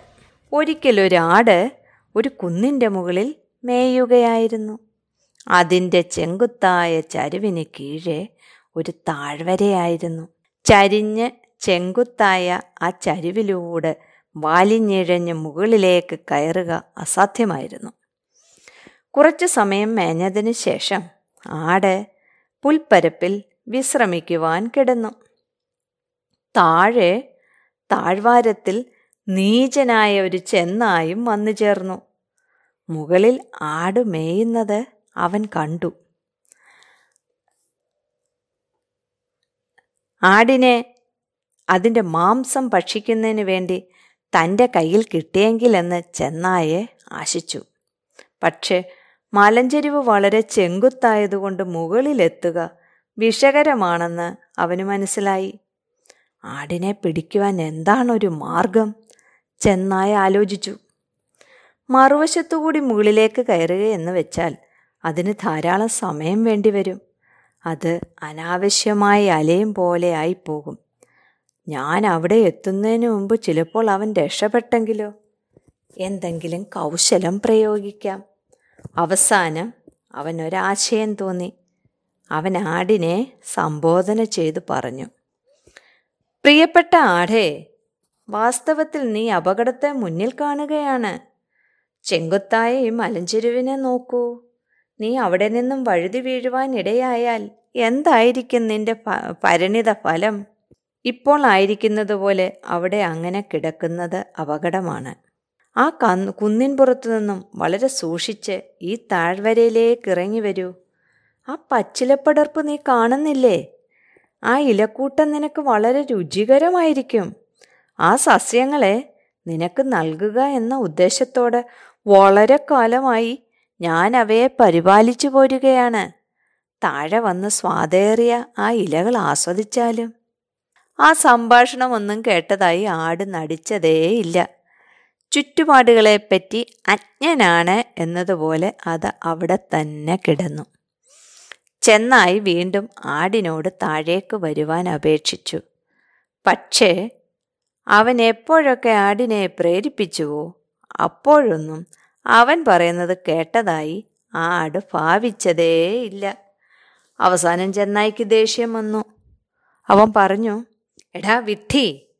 ഒരിക്കലൊരു ആട് ഒരു കുന്നിന്റെ മുകളിൽ മേയുകയായിരുന്നു. അതിന്റെ ചെങ്കുത്തായ ചരിവിന് കീഴെ ഒരു താഴ്വരയായിരുന്നു. ചരിഞ്ഞ് ചെങ്കുത്തായ ആ ചരിവിലൂടെ വാലിഞ്ഞിഴഞ്ഞ് മുകളിലേക്ക് കയറുക അസാധ്യമായിരുന്നു. കുറച്ചു സമയം മേഞ്ഞതിന് ശേഷം ആട് പുൽപ്പരപ്പിൽ വിശ്രമിക്കുവാൻ കിടന്നു. താഴെ താഴ്വാരത്തിൽ നീചനായ ഒരു ചെന്നായും വന്നു ചേർന്നു. മുകളിൽ ആട് മേയുന്നത് അവൻ കണ്ടു. ആടിനെ അതിന്റെ മാംസം ഭക്ഷിക്കുന്നതിന് വേണ്ടി തന്റെ കയ്യിൽ കിട്ടിയെങ്കിലെന്ന് ചെന്നായെ ആശിച്ചു. പക്ഷേ മലഞ്ചെരിവ് വളരെ ചെങ്കുത്തായതുകൊണ്ട് മുകളിലെത്തുക വിഷകരമാണെന്ന് അവന് മനസ്സിലായി. ആടിനെ പിടിക്കുവാൻ എന്താണൊരു മാർഗം? ചെന്നായ ആലോചിച്ചു. മറുവശത്തുകൂടി മുകളിലേക്ക് കയറുക എന്ന് വെച്ചാൽ അതിന് ധാരാളം സമയം വേണ്ടിവരും. അത് അനാവശ്യമായി അലയും പോലെ ആയിപ്പോകും. ഞാൻ അവിടെ എത്തുന്നതിന് മുമ്പ് ചിലപ്പോൾ അവൻ രക്ഷപ്പെട്ടെങ്കിലോ? എന്തെങ്കിലും കൗശലം പ്രയോഗിക്കാം. അവസാനം അവനൊരാശയം തോന്നി. അവൻ ആടിനെ സംബോധന ചെയ്തു പറഞ്ഞു. പ്രിയപ്പെട്ട ആടേ വാസ്തവത്തിൽ നീ അപകടത്തെ മുന്നിൽ കാണുകയാണ്. ചെങ്കുത്തായ ഈ മലഞ്ചെരുവിനെ നോക്കൂ. നീ അവിടെ നിന്നും വഴുതി വീഴുവാൻ ഇടയായാൽ എന്തായിരിക്കും നിന്റെ പരിണിത ഫലം ഇപ്പോൾ ആയിരിക്കുന്നത് പോലെ അവിടെ അങ്ങനെ കിടക്കുന്നത് അപകടമാണ്. ആ കന്ന് കുന്നിൻ പുറത്തു നിന്നും വളരെ സൂക്ഷിച്ച് ഈ താഴ്വരയിലേക്ക് ഇറങ്ങി വരൂ. ആ പച്ചിലപ്പടർപ്പ് നീ കാണുന്നില്ലേ? ആ ഇലക്കൂട്ടം നിനക്ക് വളരെ രുചികരമായിരിക്കും. ആ സസ്യങ്ങളെ നിനക്ക് നൽകുക എന്ന ഉദ്ദേശത്തോടെ വളരെ കാലമായി ഞാൻ അവയെ പരിപാലിച്ചു പോരുകയാണ്. താഴെ വന്ന് സ്വാദേറിയ ആ ഇലകൾ ആസ്വദിച്ചാലും ആ സംഭാഷണം ഒന്നും കേട്ടതായി ആട് നടിച്ചതേയില്ല ചുറ്റുപാടുകളെപ്പറ്റി അജ്ഞനാണ് എന്നതുപോലെ അത് അവിടെ തന്നെ കിടന്നു. ചെന്നായി വീണ്ടും ആടിനോട് താഴേക്ക് വരുവാൻ അപേക്ഷിച്ചു. പക്ഷേ അവൻ എപ്പോഴൊക്കെ ആടിനെ പ്രേരിപ്പിച്ചുവോ അപ്പോഴൊന്നും അവൻ പറയുന്നത് കേട്ടതായി ആട് ഭാവിച്ചതേയില്ല അവസാനം ചെന്നായിക്ക് ദേഷ്യം വന്നു. അവൻ പറഞ്ഞു എടാ വിഡ്ഢി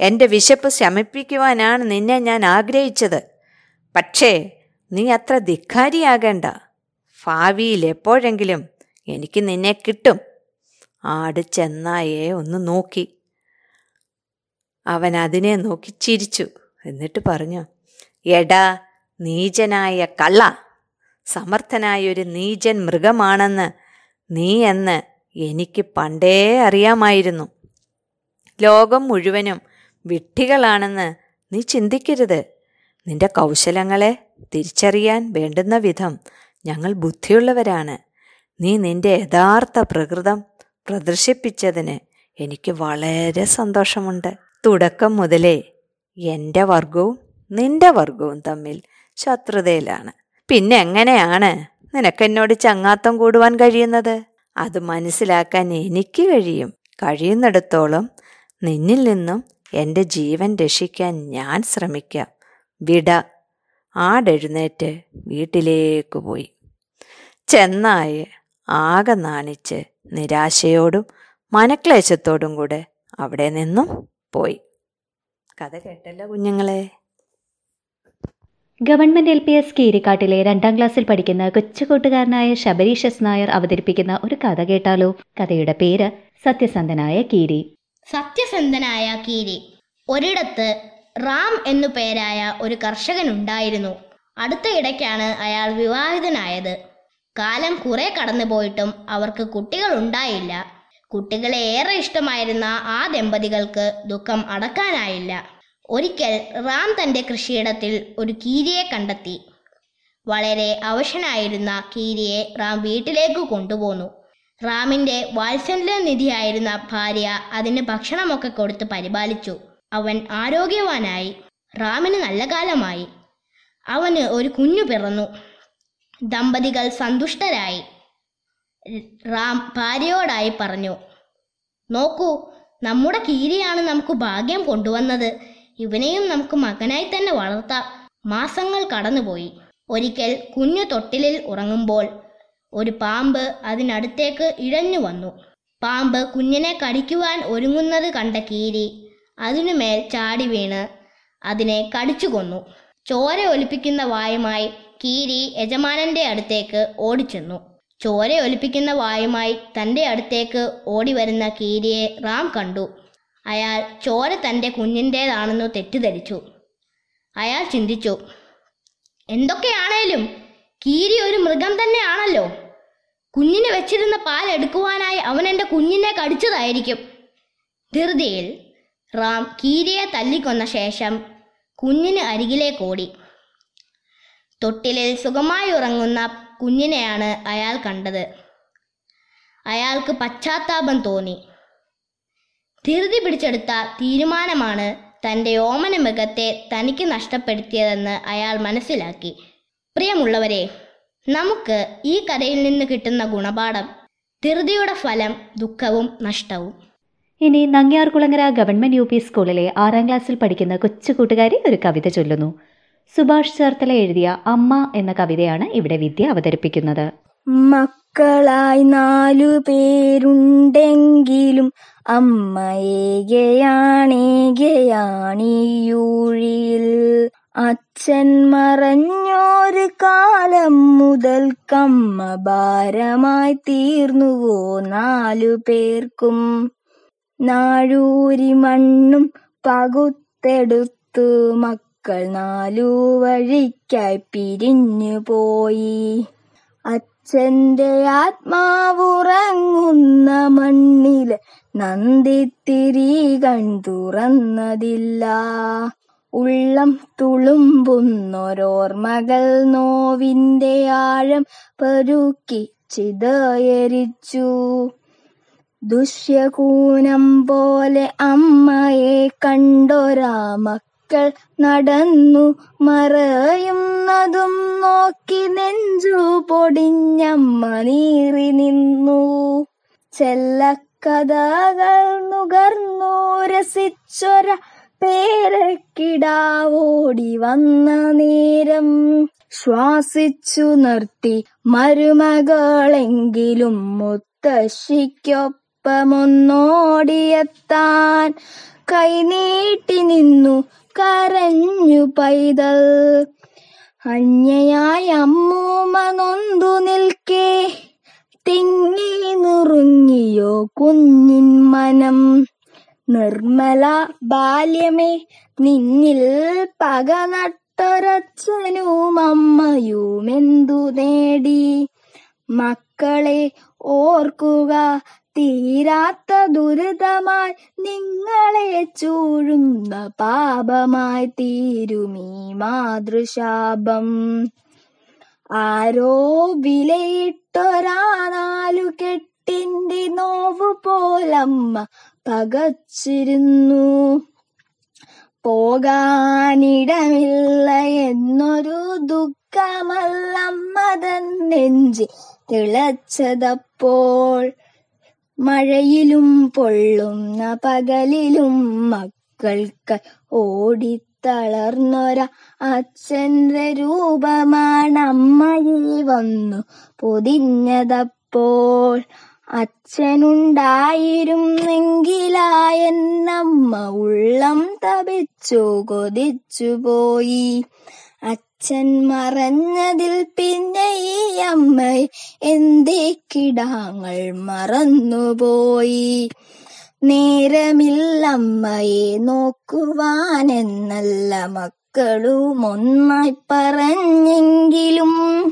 എന്റെ വിശപ്പ് ശമിപ്പിക്കുവാനാണ് നിന്നെ ഞാൻ ആഗ്രഹിച്ചത്. പക്ഷേ നീ അത്ര ധിക്കാരിയാകേണ്ട. ഭാവിയിൽ എപ്പോഴെങ്കിലും എനിക്ക് നിന്നെ കിട്ടും. ആട് ചെന്നായെ ഒന്ന് നോക്കി. അവൻ അതിനെ നോക്കി ചിരിച്ചു. എന്നിട്ട് പറഞ്ഞു എടാ നീചനായ കള്ള. സമർത്ഥനായ ഒരു നീചൻ മൃഗമാണെന്ന് നീ എന്ന് എനിക്ക് പണ്ടേ അറിയാമായിരുന്നു. ലോകം മുഴുവനും വിട്ടികളാണെന്ന് നീ ചിന്തിക്കരുത്. നിന്റെ കൗശലങ്ങളെ തിരിച്ചറിയാൻ വേണ്ടുന്ന വിധം ഞങ്ങൾ ബുദ്ധിയുള്ളവരാണ്. നീ നിന്റെ യഥാർത്ഥ പ്രകൃതം പ്രദർശിപ്പിച്ചതിന് എനിക്ക് വളരെ സന്തോഷമുണ്ട്. തുടക്കം മുതലേ എന്റെ വർഗവും നിന്റെ വർഗവും തമ്മിൽ ശത്രുതയിലാണ്. പിന്നെ എങ്ങനെയാണ് നിനക്കെന്നോട് ചങ്ങാത്തം കൂടുവാൻ കഴിയുന്നത്? അത് മനസ്സിലാക്കാൻ എനിക്ക് കഴിയും. കഴിയുന്നിടത്തോളം നിന്നിൽ നിന്നും എന്റെ ജീവൻ രക്ഷിക്കാൻ ഞാൻ ശ്രമിക്കാം. വിട. ആടെഴുന്നേറ്റ് വീട്ടിലേക്ക് പോയി. ചെന്നായി ആകെ നാണിച്ച് നിരാശയോടും മനക്ലേശത്തോടും കൂടെ അവിടെ നിന്നും പോയി. കഥ കേട്ടല്ലോ കുഞ്ഞുങ്ങളെ. ഗവൺമെന്റ് എൽ പി എസ് കീരിക്കാട്ടിലെ രണ്ടാം ക്ലാസ്സിൽ പഠിക്കുന്ന കൊച്ചുകൂട്ടുകാരനായ ശബരീഷസ് നായർ അവതരിപ്പിക്കുന്ന ഒരു കഥ കേട്ടാലോ? കഥയുടെ പേര് സത്യസന്ധനായ കീരി. സത്യസന്ധനായ കീരി. ഒരിടത്ത് റാം എന്നു പേരായ ഒരു കർഷകനുണ്ടായിരുന്നു. അടുത്ത ഇടയ്ക്കാണ് അയാൾ വിവാഹിതനായത്. കാലം കുറെ കടന്നുപോയിട്ടും അവർക്ക് കുട്ടികൾ ഉണ്ടായില്ല കുട്ടികളെ ഏറെ ഇഷ്ടമായിരുന്ന ആ ദമ്പതികൾക്ക് ദുഃഖം അടക്കാനായില്ല. ഒരിക്കൽ റാം തന്റെ കൃഷിയിടത്തിൽ ഒരു കീരിയെ കണ്ടെത്തി. വളരെ അവശനായിരുന്ന കീരിയെ റാം വീട്ടിലേക്ക് കൊണ്ടുപോന്നു. റാമിന്റെ വാത്സല്യനിധിയായിരുന്ന ഭാര്യ അതിന് ഭക്ഷണമൊക്കെ കൊടുത്ത് പരിപാലിച്ചു. അവൻ ആരോഗ്യവാനായി. റാമിന് നല്ല കാലമായി. അവന് ഒരു കുഞ്ഞു പിറന്നു. ദമ്പതികൾ സന്തുഷ്ടരായി. റാം ഭാര്യയോടായി പറഞ്ഞു നോക്കൂ നമ്മുടെ കീരിയാണ് നമുക്ക് ഭാഗ്യം കൊണ്ടുവന്നത്. ഇവനെയും നമുക്ക് മകനായി തന്നെ വളർത്താം. മാസങ്ങൾ കടന്നുപോയി. ഒരിക്കൽ കുഞ്ഞു തൊട്ടിലിൽ ഉറങ്ങുമ്പോൾ ഒരു പാമ്പ് അതിനടുത്തേക്ക് ഇഴഞ്ഞു വന്നു. പാമ്പ് കുഞ്ഞിനെ കടിക്കുവാൻ ഒരുങ്ങുന്നത് കണ്ട കീരി അതിനുമേൽ ചാടി വീണ് അതിനെ കടിച്ചു കൊന്നു. ചോര ഒലിപ്പിക്കുന്ന വായുമായി കീരി യജമാനന്റെ അടുത്തേക്ക് ഓടിച്ചെന്നു. ചോര ഒലിപ്പിക്കുന്ന വായുമായി തന്റെ അടുത്തേക്ക് ഓടി വരുന്ന കീരിയെ റാം കണ്ടു. അയാൾ ചോര തന്റെ കുഞ്ഞിന്റേതാണെന്നു തെറ്റിദ്ധരിച്ചു. അയാൾ ചിന്തിച്ചു എന്തൊക്കെയാണേലും? കീരി ഒരു മൃഗം തന്നെയാണല്ലോ. കുഞ്ഞിന് വെച്ചിരുന്ന പാൽ എടുക്കുവാനായി അവൻ എന്റെ കുഞ്ഞിനെ കടിച്ചതായിരിക്കും. ധൃതിയിൽ റാം കീരിയെ തല്ലിക്കൊന്ന ശേഷം കുഞ്ഞിന് അരികിലേക്കോടി തൊട്ടിലിൽ സുഖമായി ഉറങ്ങുന്ന കുഞ്ഞിനെയാണ് അയാൾ കണ്ടത്. അയാൾക്ക് പശ്ചാത്താപം തോന്നി. ധൃതി പിടിച്ചെടുത്ത തീരുമാനമാണ് തന്റെ ഓമന മൃഗത്തെ തനിക്ക് നഷ്ടപ്പെടുത്തിയതെന്ന് അയാൾ മനസ്സിലാക്കി. പ്രിയമുള്ളവരെ നമുക്ക് ഈ കഥയിൽ നിന്ന് കിട്ടുന്ന ഗുണപാഠം ധൃതിയുടെ ഫലം ദുഃഖവും നഷ്ടവും. ഇനി നങ്ങ്യാർകുളങ്ങര ഗവൺമെന്റ് യു പി സ്കൂളിലെ ആറാം ക്ലാസ്സിൽ പഠിക്കുന്ന കൊച്ചു കൂട്ടുകാരി ഒരു കവിത ചൊല്ലുന്നു. സുഭാഷ് ചേർത്തല എഴുതിയ അമ്മ എന്ന കവിതയാണ് ഇവിടെ വിദ്യ അവതരിപ്പിക്കുന്നത്. മക്കളായി നാലു പേരുണ്ടെങ്കിലും അമ്മയേകയാണേകയാണിയൂഴിയിൽ അച്ഛൻ മറഞ്ഞൊരു കാലം മുതൽ കമ്മ ഭാരമായി തീർന്നുവോ നാലു പേർക്കും. നാഴൂരി മണ്ണും പകുത്തെടുത്തു മക്കൾ നാലു വഴിക്കായി പിരിഞ്ഞു പോയി. അച്ഛന്റെ ആത്മാവുറങ്ങുന്ന മണ്ണിൽ നന്ദിത്തിരി കൺ തുറന്നതില്ല. ഉള്ളം തുളുമ്പുന്നൊരോർമ്മകൾ നോവിന്റെ ആഴം പെരുക്കി ചിതയരിച്ചു. ദുഷ്യകൂനം പോലെ അമ്മയെ കണ്ടൊരാ മക്കൾ നടന്നു മറയുന്നതും നോക്കി നെഞ്ചു പൊടിഞ്ഞമ്മ നീറി നിന്നു. ചെല്ലക്കഥകൾ നുകർന്നു രസിച്ചൊര പേരക്കിടാവോടി വന്ന നേരം ശ്വാസിച്ചു നിർത്തി മരുമകളെങ്കിലും മുത്തശ്ശിക്കൊപ്പമൊന്നോടിയെത്താൻ കൈനീട്ടി നിന്നു കരഞ്ഞു പൈതൽ. അന്യയായ അമ്മൂമ്മ നൊന്തു നിൽക്കേ തിങ്ങി നുറുങ്ങിയോ കുഞ്ഞിൻ മനം. നിർമ്മല ബാല്യമേ നിന്നിൽ പക നട്ടൊരച്ഛനും അമ്മയുമെന്തു നേടി? മക്കളെ ഓർക്കുക തീരാത്ത ദുരിതമായി നിങ്ങളെ ചൂഴുന്ന പാപമായി തീരുമീ മാതൃശാപം. ആരോ വിലയിട്ടൊരാനാലു കെട്ടിന്റെ നോവു പോലമ്മ പകച്ചിരുന്നു. പോകാനിടമില്ല എന്നൊരു ദുഃഖമല്ലമ്മതൻ നെഞ്ചി തിളച്ചതപ്പോൾ. മഴയിലും പൊള്ളുന്ന പകലിലും മക്കൾക്ക് ഓടിത്തളർന്നൊര അച്ഛന്റെ രൂപമാണ് അമ്മയിൽ വന്നു പൊതിഞ്ഞതപ്പോൾ. അച്ഛനുണ്ടായിരുന്നെങ്കിലായെന്നമ്മ ഉള്ളം തപിച്ചു കൊതിച്ചു പോയി. അച്ഛൻ മറഞ്ഞതിൽ പിന്നെ ഈ അമ്മ എന്തേ കിടാങ്ങൾ മറന്നുപോയി. നേരമില്ലമ്മയെ നോക്കുവാനെന്നല്ല മക്കളും ഒന്നായി പറഞ്ഞെങ്കിലും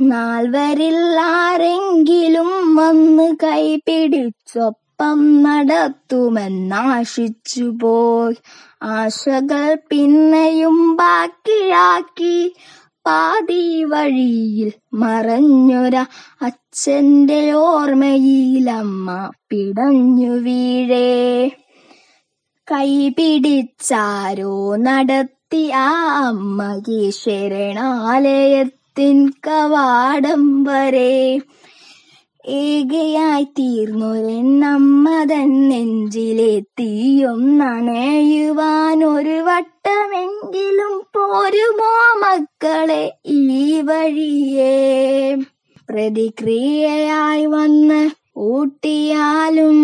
നാൽവരിൽ ആരെങ്കിലും വന്ന് കൈപിടിച്ചൊപ്പം നടത്തുമെന്നാശിച്ചു പോയി ആശകൾ പിന്നെയും ബാക്കിയാക്കി പാതി വഴിയിൽ മറഞ്ഞൊര അച്ഛന്റെ ഓർമ്മയിലമ്മ പിടഞ്ഞു വീഴേ. കൈപിടിച്ചാരോ നടത്തി ആ അമ്മയെ ആ മഹേശ്വരനാലയത്തിൻ കവാടം വരെ ഏകയായി തീർന്നൊരെന്നമ്മതൻ നെഞ്ചിലെ തീയും നനയുവാൻ ഒരു വട്ടമെങ്കിലും പോരുമോ മക്കളെ ഈ വഴിയേ? പ്രതിക്രിയയായി വന്ന് ഊട്ടിയാലും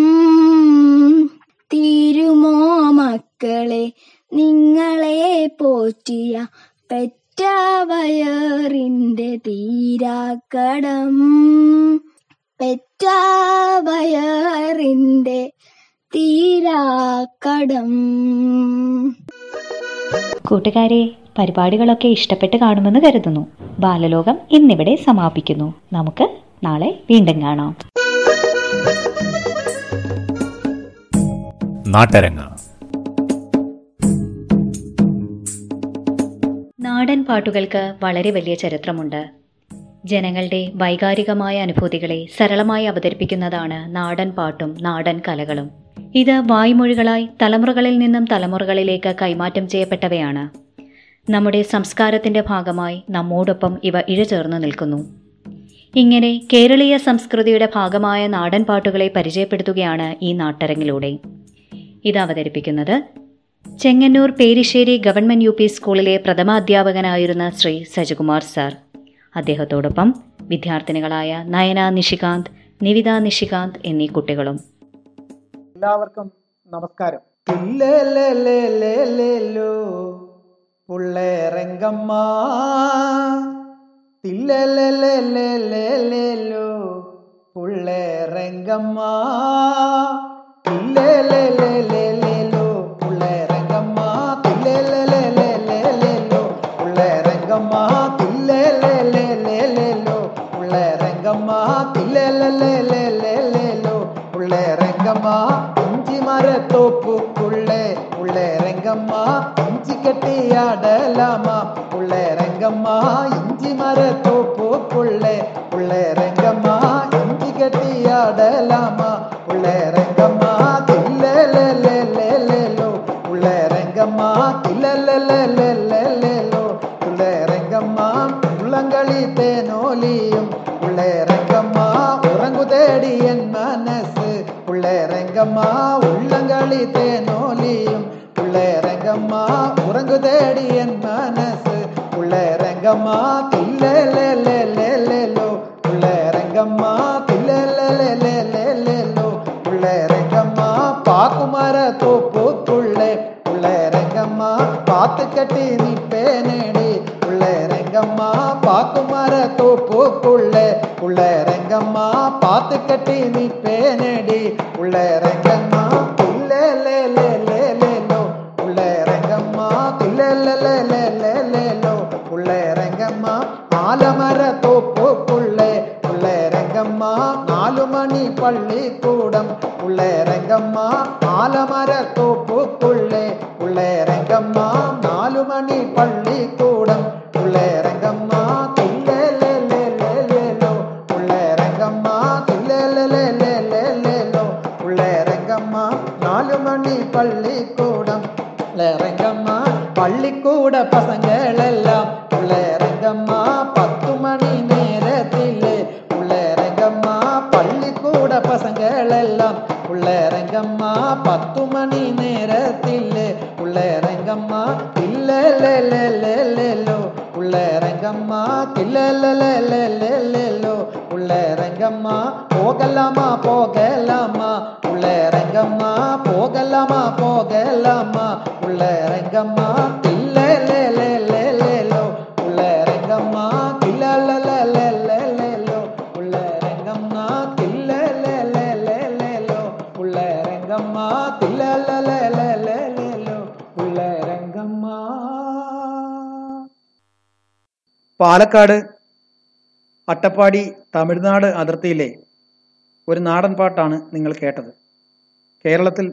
തീരുമോ മക്കളെ? നിങ്ങളെ പോറ്റിയ പെറ്റ വയറിന്റെ തീരാക്കടം. പെറ്റാവയറിന്റെ തീരാക്കടം. കൂട്ടുകാരെ പരിപാടികളൊക്കെ ഇഷ്ടപ്പെട്ട് കാണുമെന്ന് കരുതുന്നു. ബാലലോകം ഇന്നിവിടെ സമാപിക്കുന്നു. നമുക്ക് നാളെ വീണ്ടും കാണാം. നാട്ടരങ്ങ്. നാടൻ പാട്ടുകൾക്ക് വളരെ വലിയ ചരിത്രമുണ്ട്. ജനങ്ങളുടെ വൈകാരികമായ അനുഭൂതികളെ സരളമായി അവതരിപ്പിക്കുന്നതാണ് നാടൻ പാട്ടും നാടൻ കലകളും. ഇത് വായ്മൊഴികളായി തലമുറകളിൽ നിന്നും തലമുറകളിലേക്ക് കൈമാറ്റം ചെയ്യപ്പെട്ടവയാണ്. നമ്മുടെ സംസ്കാരത്തിന്റെ ഭാഗമായി നമ്മോടൊപ്പം ഇവ ഇഴചേർന്ന് നിൽക്കുന്നു. ഇങ്ങനെ കേരളീയ സംസ്കൃതിയുടെ ഭാഗമായ നാടൻ പാട്ടുകളെ പരിചയപ്പെടുത്തുകയാണ് ഈ നാട്ടരങ്ങിലൂടെ. ഇത് അവതരിപ്പിക്കുന്നത് Chengannur Perissery government U P സ്കൂളിലെ പ്രഥമാധ്യാപകനായിരുന്ന ശ്രീ സജകുമാർ സാർ. അദ്ദേഹത്തോടൊപ്പം വിദ്യാർത്ഥിനികളായ നയന നിഷികാന്ത് നിവിത നിഷികാന്ത് എന്നീ കുട്ടികളും. എല്ലാവർക്കും നമസ്കാരം. തില്ലേലേലേലേലേലോ പുള്ളേരംഗമ്മ തില്ലേലേലേലേലേലോ പുള്ളേരംഗമ്മ இஞ்சி கட்டி ஆடலாமா? உள்ள ரங்கம்மா இஞ்சி மர தோப்புக்குள்ளே உள்ள ரங்கம்மா இஞ்சி கட்டி ஆடலாமா? உள்ள రంగమ్మా తిల్లెలెలెలెలెలో పుల్ల రంగమ్మా తిల్లెలెలెలెలెలో పుల్ల రంగమ్మా பாக்குமர தோப்பு துள்ளே உள்ள ரங்கம்மா பார்த்து கட்டி நிப்பேனடி. உள்ள ரங்கம்மா பாக்குமர தோப்பு உள்ள ரங்கம்மா பார்த்து கட்டி பள்ளி கூடம் உள்ளே ரங்கம்மா ஆலமர தோப்புக்குள்ளே உள்ளே ரங்கம்மா நாலு மணி பள்ளி கூடம் உள்ளே ரங்கம்மா துள்ளேலோ உள்ளே ரங்கம்மா துள்ளேலோ உள்ளே ரங்கம்மா நாலு மணி பள்ளி கூடம் ரங்கம்மா பள்ளிக்கூட பசங்கள் எல்லாம் உள்ளே ரங்கம்மா எல்லாம் உள்ளரங்கம்மா பத்து மணி நேரத்தில் உள்ளரங்கம்மா இல்லோ உள்ளரங்கம்மா தில்லோ உள்ளரங்கம்மா போகலாமா போகலாமா. உள்ளரங்கம்மா போகலாமா போகலாமா. உள்ளரங்கம்மா പാലക്കാട് അട്ടപ്പാടി തമിഴ്നാട് അതിർത്തിയിലെ ഒരു നാടൻ പാട്ടാണ് നിങ്ങൾ കേട്ടത്. കേരളത്തിൽ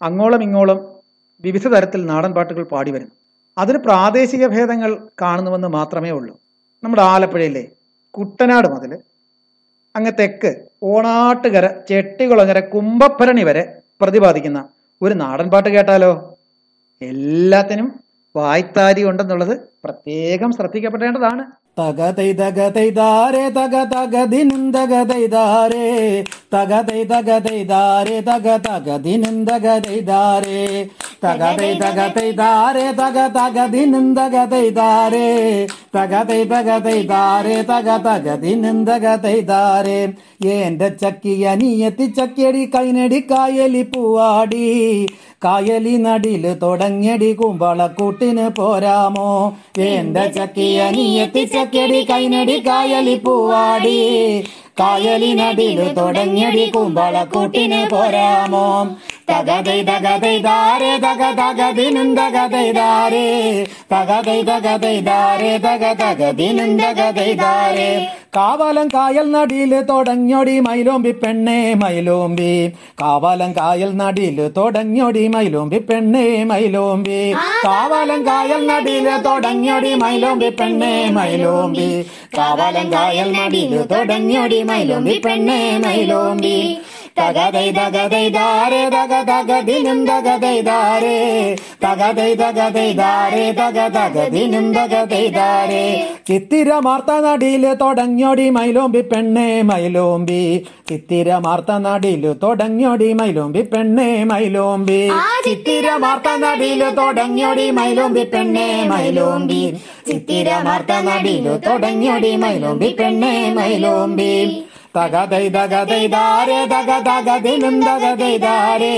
അങ്ങോളം ഇങ്ങോളം വിവിധ തരത്തിൽ നാടൻ പാട്ടുകൾ പാടി വരുന്നു അതിന് പ്രാദേശിക ഭേദങ്ങൾ കാണുന്നുവെന്ന് മാത്രമേ ഉള്ളൂ. നമ്മുടെ ആലപ്പുഴയിലെ കുട്ടനാട് മുതൽ അങ്ങ് തെക്ക് ഓണാട്ടുകര ചെട്ടികുളങ്ങര കുംഭഭരണി വരെ പ്രതിപാദിക്കുന്ന ഒരു നാടൻ പാട്ട് കേട്ടാലോ? എല്ലാത്തിനും വായ്ത്താരി ഉണ്ടെന്നുള്ളത് പ്രത്യേകം ശ്രദ്ധിക്കപ്പെടേണ്ടതാണ്. തകതൈ തകതൈതാരേ തക തകതിനും തകതൈതാരേ തകതൈ തകതൈതാരേ തക തകതിനും തകതൈതാരേ തകതൈ തകതൈതാരേ തക തകതിനും തകതൈതാരേ തകതൈ തകതൈതാരേ തക തകതിനും തകതൈതാരേ എന്റെ ചക്കി അനിയത്തി ചക്കിയടി കൈനടി കായലി പൂവാടി. കായലി നടിൽ തുടങ്ങിയടി കുമ്പളക്കൂട്ടിന് പോരാമോ? എന്റെ ചക്കിയ അനിയത്തി ചക്കിയടി കൈനടി കായലി പൂവാടി. കായലി നടിൽ തുടങ്ങിയടി കുമ്പളക്കൂട്ടിന് പോരാമോ? തകതൈ തകതൈ ദാരേ തക തകതിനും തകതൈ തകതൈ തകതൈ തക തകതിനും തകതൈ കാവലം കായൽ നടിയിൽ തുടങ്ങിയൊടി മൈലോമ്പി പെണ്ണേ മൈലോമ്പി കാവാലം കായൽ നടിയിൽ തുടങ്ങിയൊടി മൈലോമ്പി പെണ്ണേ മൈലോമ്പി കാവാലം കായൽ നടിയിൽ തുടങ്ങിയൊടി മൈലോമ്പി പെണ്ണേ മൈലോമ്പി കാവാലം കായൽ നടിയിൽ തുടങ്ങിയൊടി മൈലോമ്പി പെണ്ണേ മൈലോമ്പി തകതൈ തകതൈ ദാരേ തക തകതൈ തകതൈ തകതൈ തക തകതൈ ചിത്തിര മാർത്ത നടിയിൽ തുടങ്ങിയോടി മൈലോമ്പി പെണ്ണേ മൈലോമ്പി. ചിത്തിര മാർത്ത നടിയിൽ തുടങ്ങിയോടി മൈലോമ്പി പെണ്ണേ മൈലോമ്പി. ചിത്തിര മാർത്ത നടിയിൽ തുടങ്ങിയോടി മൈലോമ്പി പെണ്ണേ മൈലോമ്പി. ചിത്തിര മാർത്ത നടിയിൽ തുടങ്ങിയോടി മൈലോമ്പി പെണ്ണേ മൈലോമ്പി. തകതൈ തകതൈ ദാരേ തക തകതിനും തകതൈ ദാരേ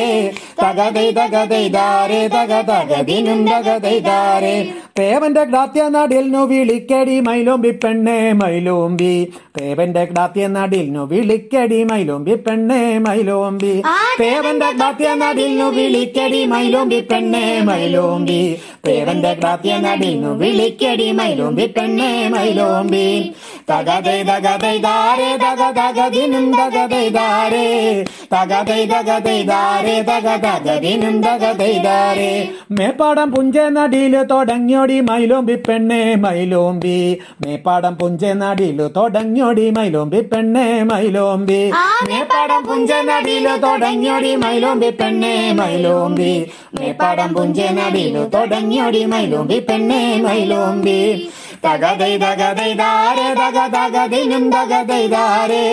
തകതൈ തകതൈ ദാരേ തക തകതിനും തകതൈ ദാരേ തേവന്റെ ഗ്രാത്യ നടിൽനു വിളിക്കടി മൈലോമ്പി പെണ്ണേ മൈലോമ്പി. തേവന്റെ ഗ്രാത്യ നടിൽനു വിളിക്കടി മൈലോമ്പി പെണ്ണേ മൈലോമ്പി. തേവന്റെ ഗ്രാത്യ നടിൽനു വിളിക്കടി മൈലോമ്പി പെണ്ണേ മൈലോമ്പി. തേവന്റെ ഗ്രാത്യ നടിൽനു വിളിക്കടി മൈലോമ്പി പെണ്ണേ മൈലോമ്പി. തകതൈ തകതൈ ദാരേ തക തകതിനും തകതൈ മേപ്പാടം പുഞ്ച നടിയിൽ തുടങ്ങിയോടി മൈലോമ്പി പെണ്ണേ മൈലോമ്പി. മേപ്പാടം പുഞ്ച നടിയിൽ തുടങ്ങിയോടി മൈലോമ്പി പെണ്ണേ മൈലോമ്പി. മേപ്പാടം പുഞ്ച നടിയിൽ തുടങ്ങിയോടി മൈലോമ്പി പെണ്ണേ മൈലോമ്പി. മേപ്പാടം പുഞ്ച നടിയിൽ തുടങ്ങിയോടി മൈലോമ്പി പെണ്ണേ മൈലോമ്പി. തകതൈ തകതൈ ദാരേ തക തകതിനും തകതൈ ദാരേ.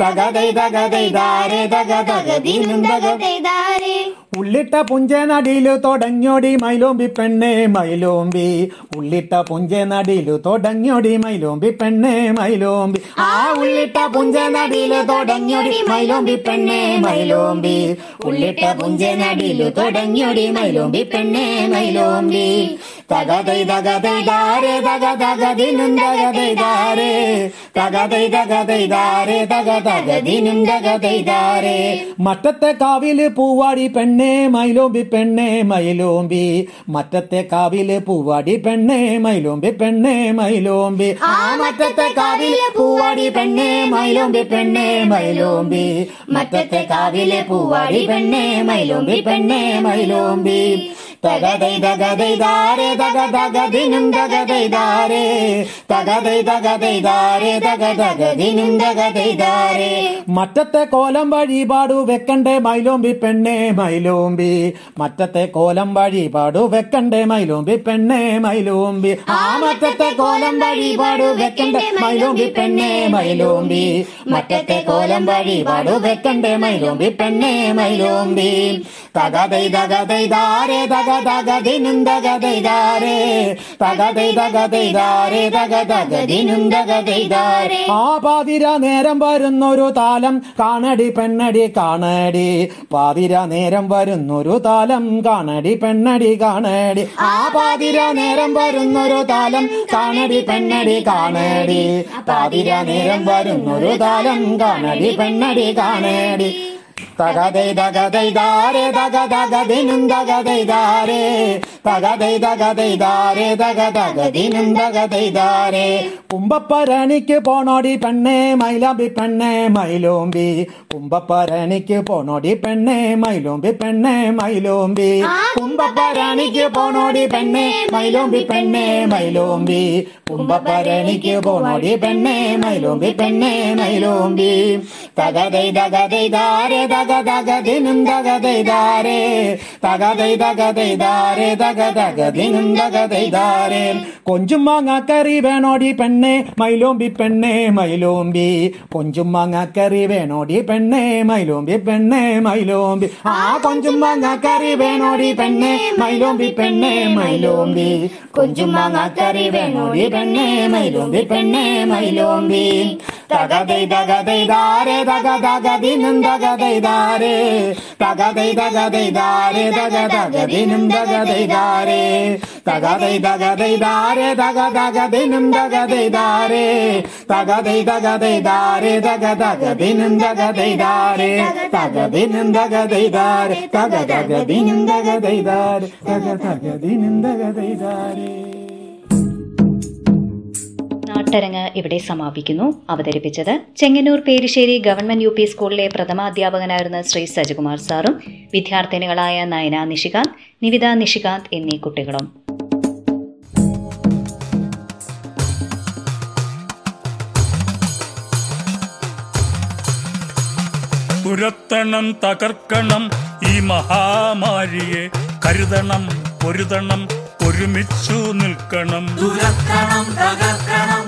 തകതൈ തകതൈ ദാരേ തക തകതിനും തകതൈ ദാരേ. ഉള്ളിട്ട പുഞ്ചനടിയിലു തുടങ്ങിയോടി മൈലോമ്പി പെണ്ണേ മൈലോമ്പി. ഉള്ളിട്ട പുഞ്ചനടിയിലു തുടങ്ങിയോടി മൈലോമ്പി പെണ്ണേ മൈലോമ്പി. ആ ഉള്ളിട്ട പുഞ്ചനടിയിലു തുടങ്ങിയോടി മൈലോമ്പി പെണ്ണേ മൈലോമ്പി. ഉള്ളിട്ട പുഞ്ചനടിയിലു തുടങ്ങിയോടി മൈലോമ്പി പെണ്ണേ മൈലോമ്പി. തകതൈ തകതൈ ദാരേ തക തകതിനും തകതൈ ദാരേ തകതൈ തകതൈ ദാരേ തക തകതിനും തകതൈ ദാരേ മറ്റത്തെ കാവിൽ പൂവാടി പെണ്ണേ മൈലോമ്പി പെണ്ണേ മൈലോമ്പി. മറ്റത്തെ കാവിൽ പൂവാടി പെണ്ണേ മൈലോമ്പി പെണ്ണേ മൈലോമ്പി. ആ മറ്റത്തെ കാവിൽ പൂവാടി പെണ്ണേ മൈലോമ്പി പെണ്ണേ മൈലോമ്പി. മറ്റത്തെ കാവിലെ പൂവാടി പെണ്ണേ മൈലോമ്പി പെണ്ണേ മൈലോമ്പി. തകതൈ തകതൈ ദാരേ തകതിനും തകതൈ ദാരേ തകതൈ തകതൈ ദാരേ തക തകതിനും തകതൈ ദാരേ മറ്റത്തെ കോലം വഴിപാടു വെക്കണ്ടേ മൈലോമ്പി പെണ്ണേ മൈലോമ്പി. മറ്റത്തെ കോലം വഴിപാടു വെക്കണ്ടേ മൈലോമ്പി പെണ്ണേ മൈലോമ്പി. ആ മറ്റത്തെ കോലം വഴിപാടു വെക്കണ്ടേ മൈലോമ്പി പെണ്ണേ മൈലോമ്പി. മറ്റത്തെ കോലം വഴിപാടു വെക്കണ്ടേ മൈലോമ്പി പെണ്ണേ മൈലോമ്പി. തകതൈ തകതൈ ദാരേ തക തകതിനും തകതൈ ദാരേ തകതൈ തകതൈ ദാരേ തക തകതിനും തകതൈ ദാരേ. ആ പാതിര നേരം വരുന്നൊരു താലം കാണടി പെണ്ണടി കാണടി. പാതിര നേരം വരുന്നൊരു താലം കാണടി പെണ്ണടി കാണടി. ആ പാതിര നേരം വരുന്നൊരു താലം കാണടി പെണ്ണടി കാണടി. പാതിര നേരം വരുന്നൊരു താലം കാണടി പെണ്ണടി കാണടി. തകതൈ തകതൈതാരേ ദാരേ തക തകതിനും തകതൈ തകതൈതാരേ തകതൈ തകതൈ തക തകതിനും തകതൈ കുമ്പപ്പരണിക്ക് പോണോടി പെണ്ണേ മൈലാമ്പി പെണ്ണേ മൈലോമ്പി. കുമ്പപ്പരണിക്ക് പോണോടി പെണ്ണേ മൈലോമ്പി പെണ്ണേ മൈലോമ്പി. കുമ്പപ്പരണിക്ക് പോണോടി പെണ്ണേ മൈലോമ്പി പെണ്ണേ മൈലോമ്പി. കുമ്പപ്പരണിക്ക് പോണോടി പെണ്ണേ മൈലോമ്പി പെണ്ണേ മൈലോമ്പി. തകതൈ തകതൈ ദാരേ തക തക തക ദിനും തക ദൈ തക ദൈതാരേ തക തക ദിനും തക ദൈതാരേ കൊഞ്ചും മാങ്ങാക്കറി വേണോടി പെണ്ണേ മൈലോമ്പി പെണ്ണേ മൈലോമ്പി. കൊഞ്ചും മാങ്ങാക്കറി വേണോടി പെണ്ണേ മൈലോമ്പി പെണ്ണേ മൈലോമ്പി. ആ കൊഞ്ചും മാങ്ങാക്കറി വേണോടി പെണ്ണേ മൈലോമ്പി പെണ്ണേ മൈലോമ്പി. കൊഞ്ചും മാങ്ങാക്കറി വേണോടി പെണ്ണേ മൈലോമ്പി പെണ്ണേ മൈലോമ്പി. തക ദൈ തക ദൈതാരേ തക തക ദിനും തക ദൈ തക ദൈതാരേ തക തക ദിനും തക ദൈതാരേ തക ദൈ തക ദൈതാരേ തക തക ദിനും തക ദൈതാരേ തക ദൈ തക ദൈതാരേ തക തക ദിനും തക നാട്ടരങ്ങ് ഇവിടെ സമാപിക്കുന്നു അവതരിപ്പിച്ചത് Chengannur Perissery government U P സ്കൂളിലെ പ്രഥമാധ്യാപകനായിരുന്ന ശ്രീ സജികുമാർ സാറും വിദ്യാർത്ഥിനികളായ നയന നിഷികാന്ത് നിവിത നിഷികാന്ത് എന്നീ കുട്ടികളും തുരത്തണം തകർക്കണം ഈ മഹാമാരിയെ കരുതണം പൊരുതണം ഒരുമിച്ചു നിൽക്കണം പുരത്തണം തകർക്കണം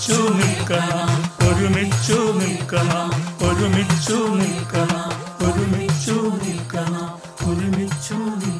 ഒരുമിച്ചു നിൽക്കണം ഒരുമിച്ചു നിൽക്കണം ഒരുമിച്ചു നിൽക്കണം ഒരുമിച്ചു നിൽക്കണം ഒരുമിച്ചു നിൽക്കണം.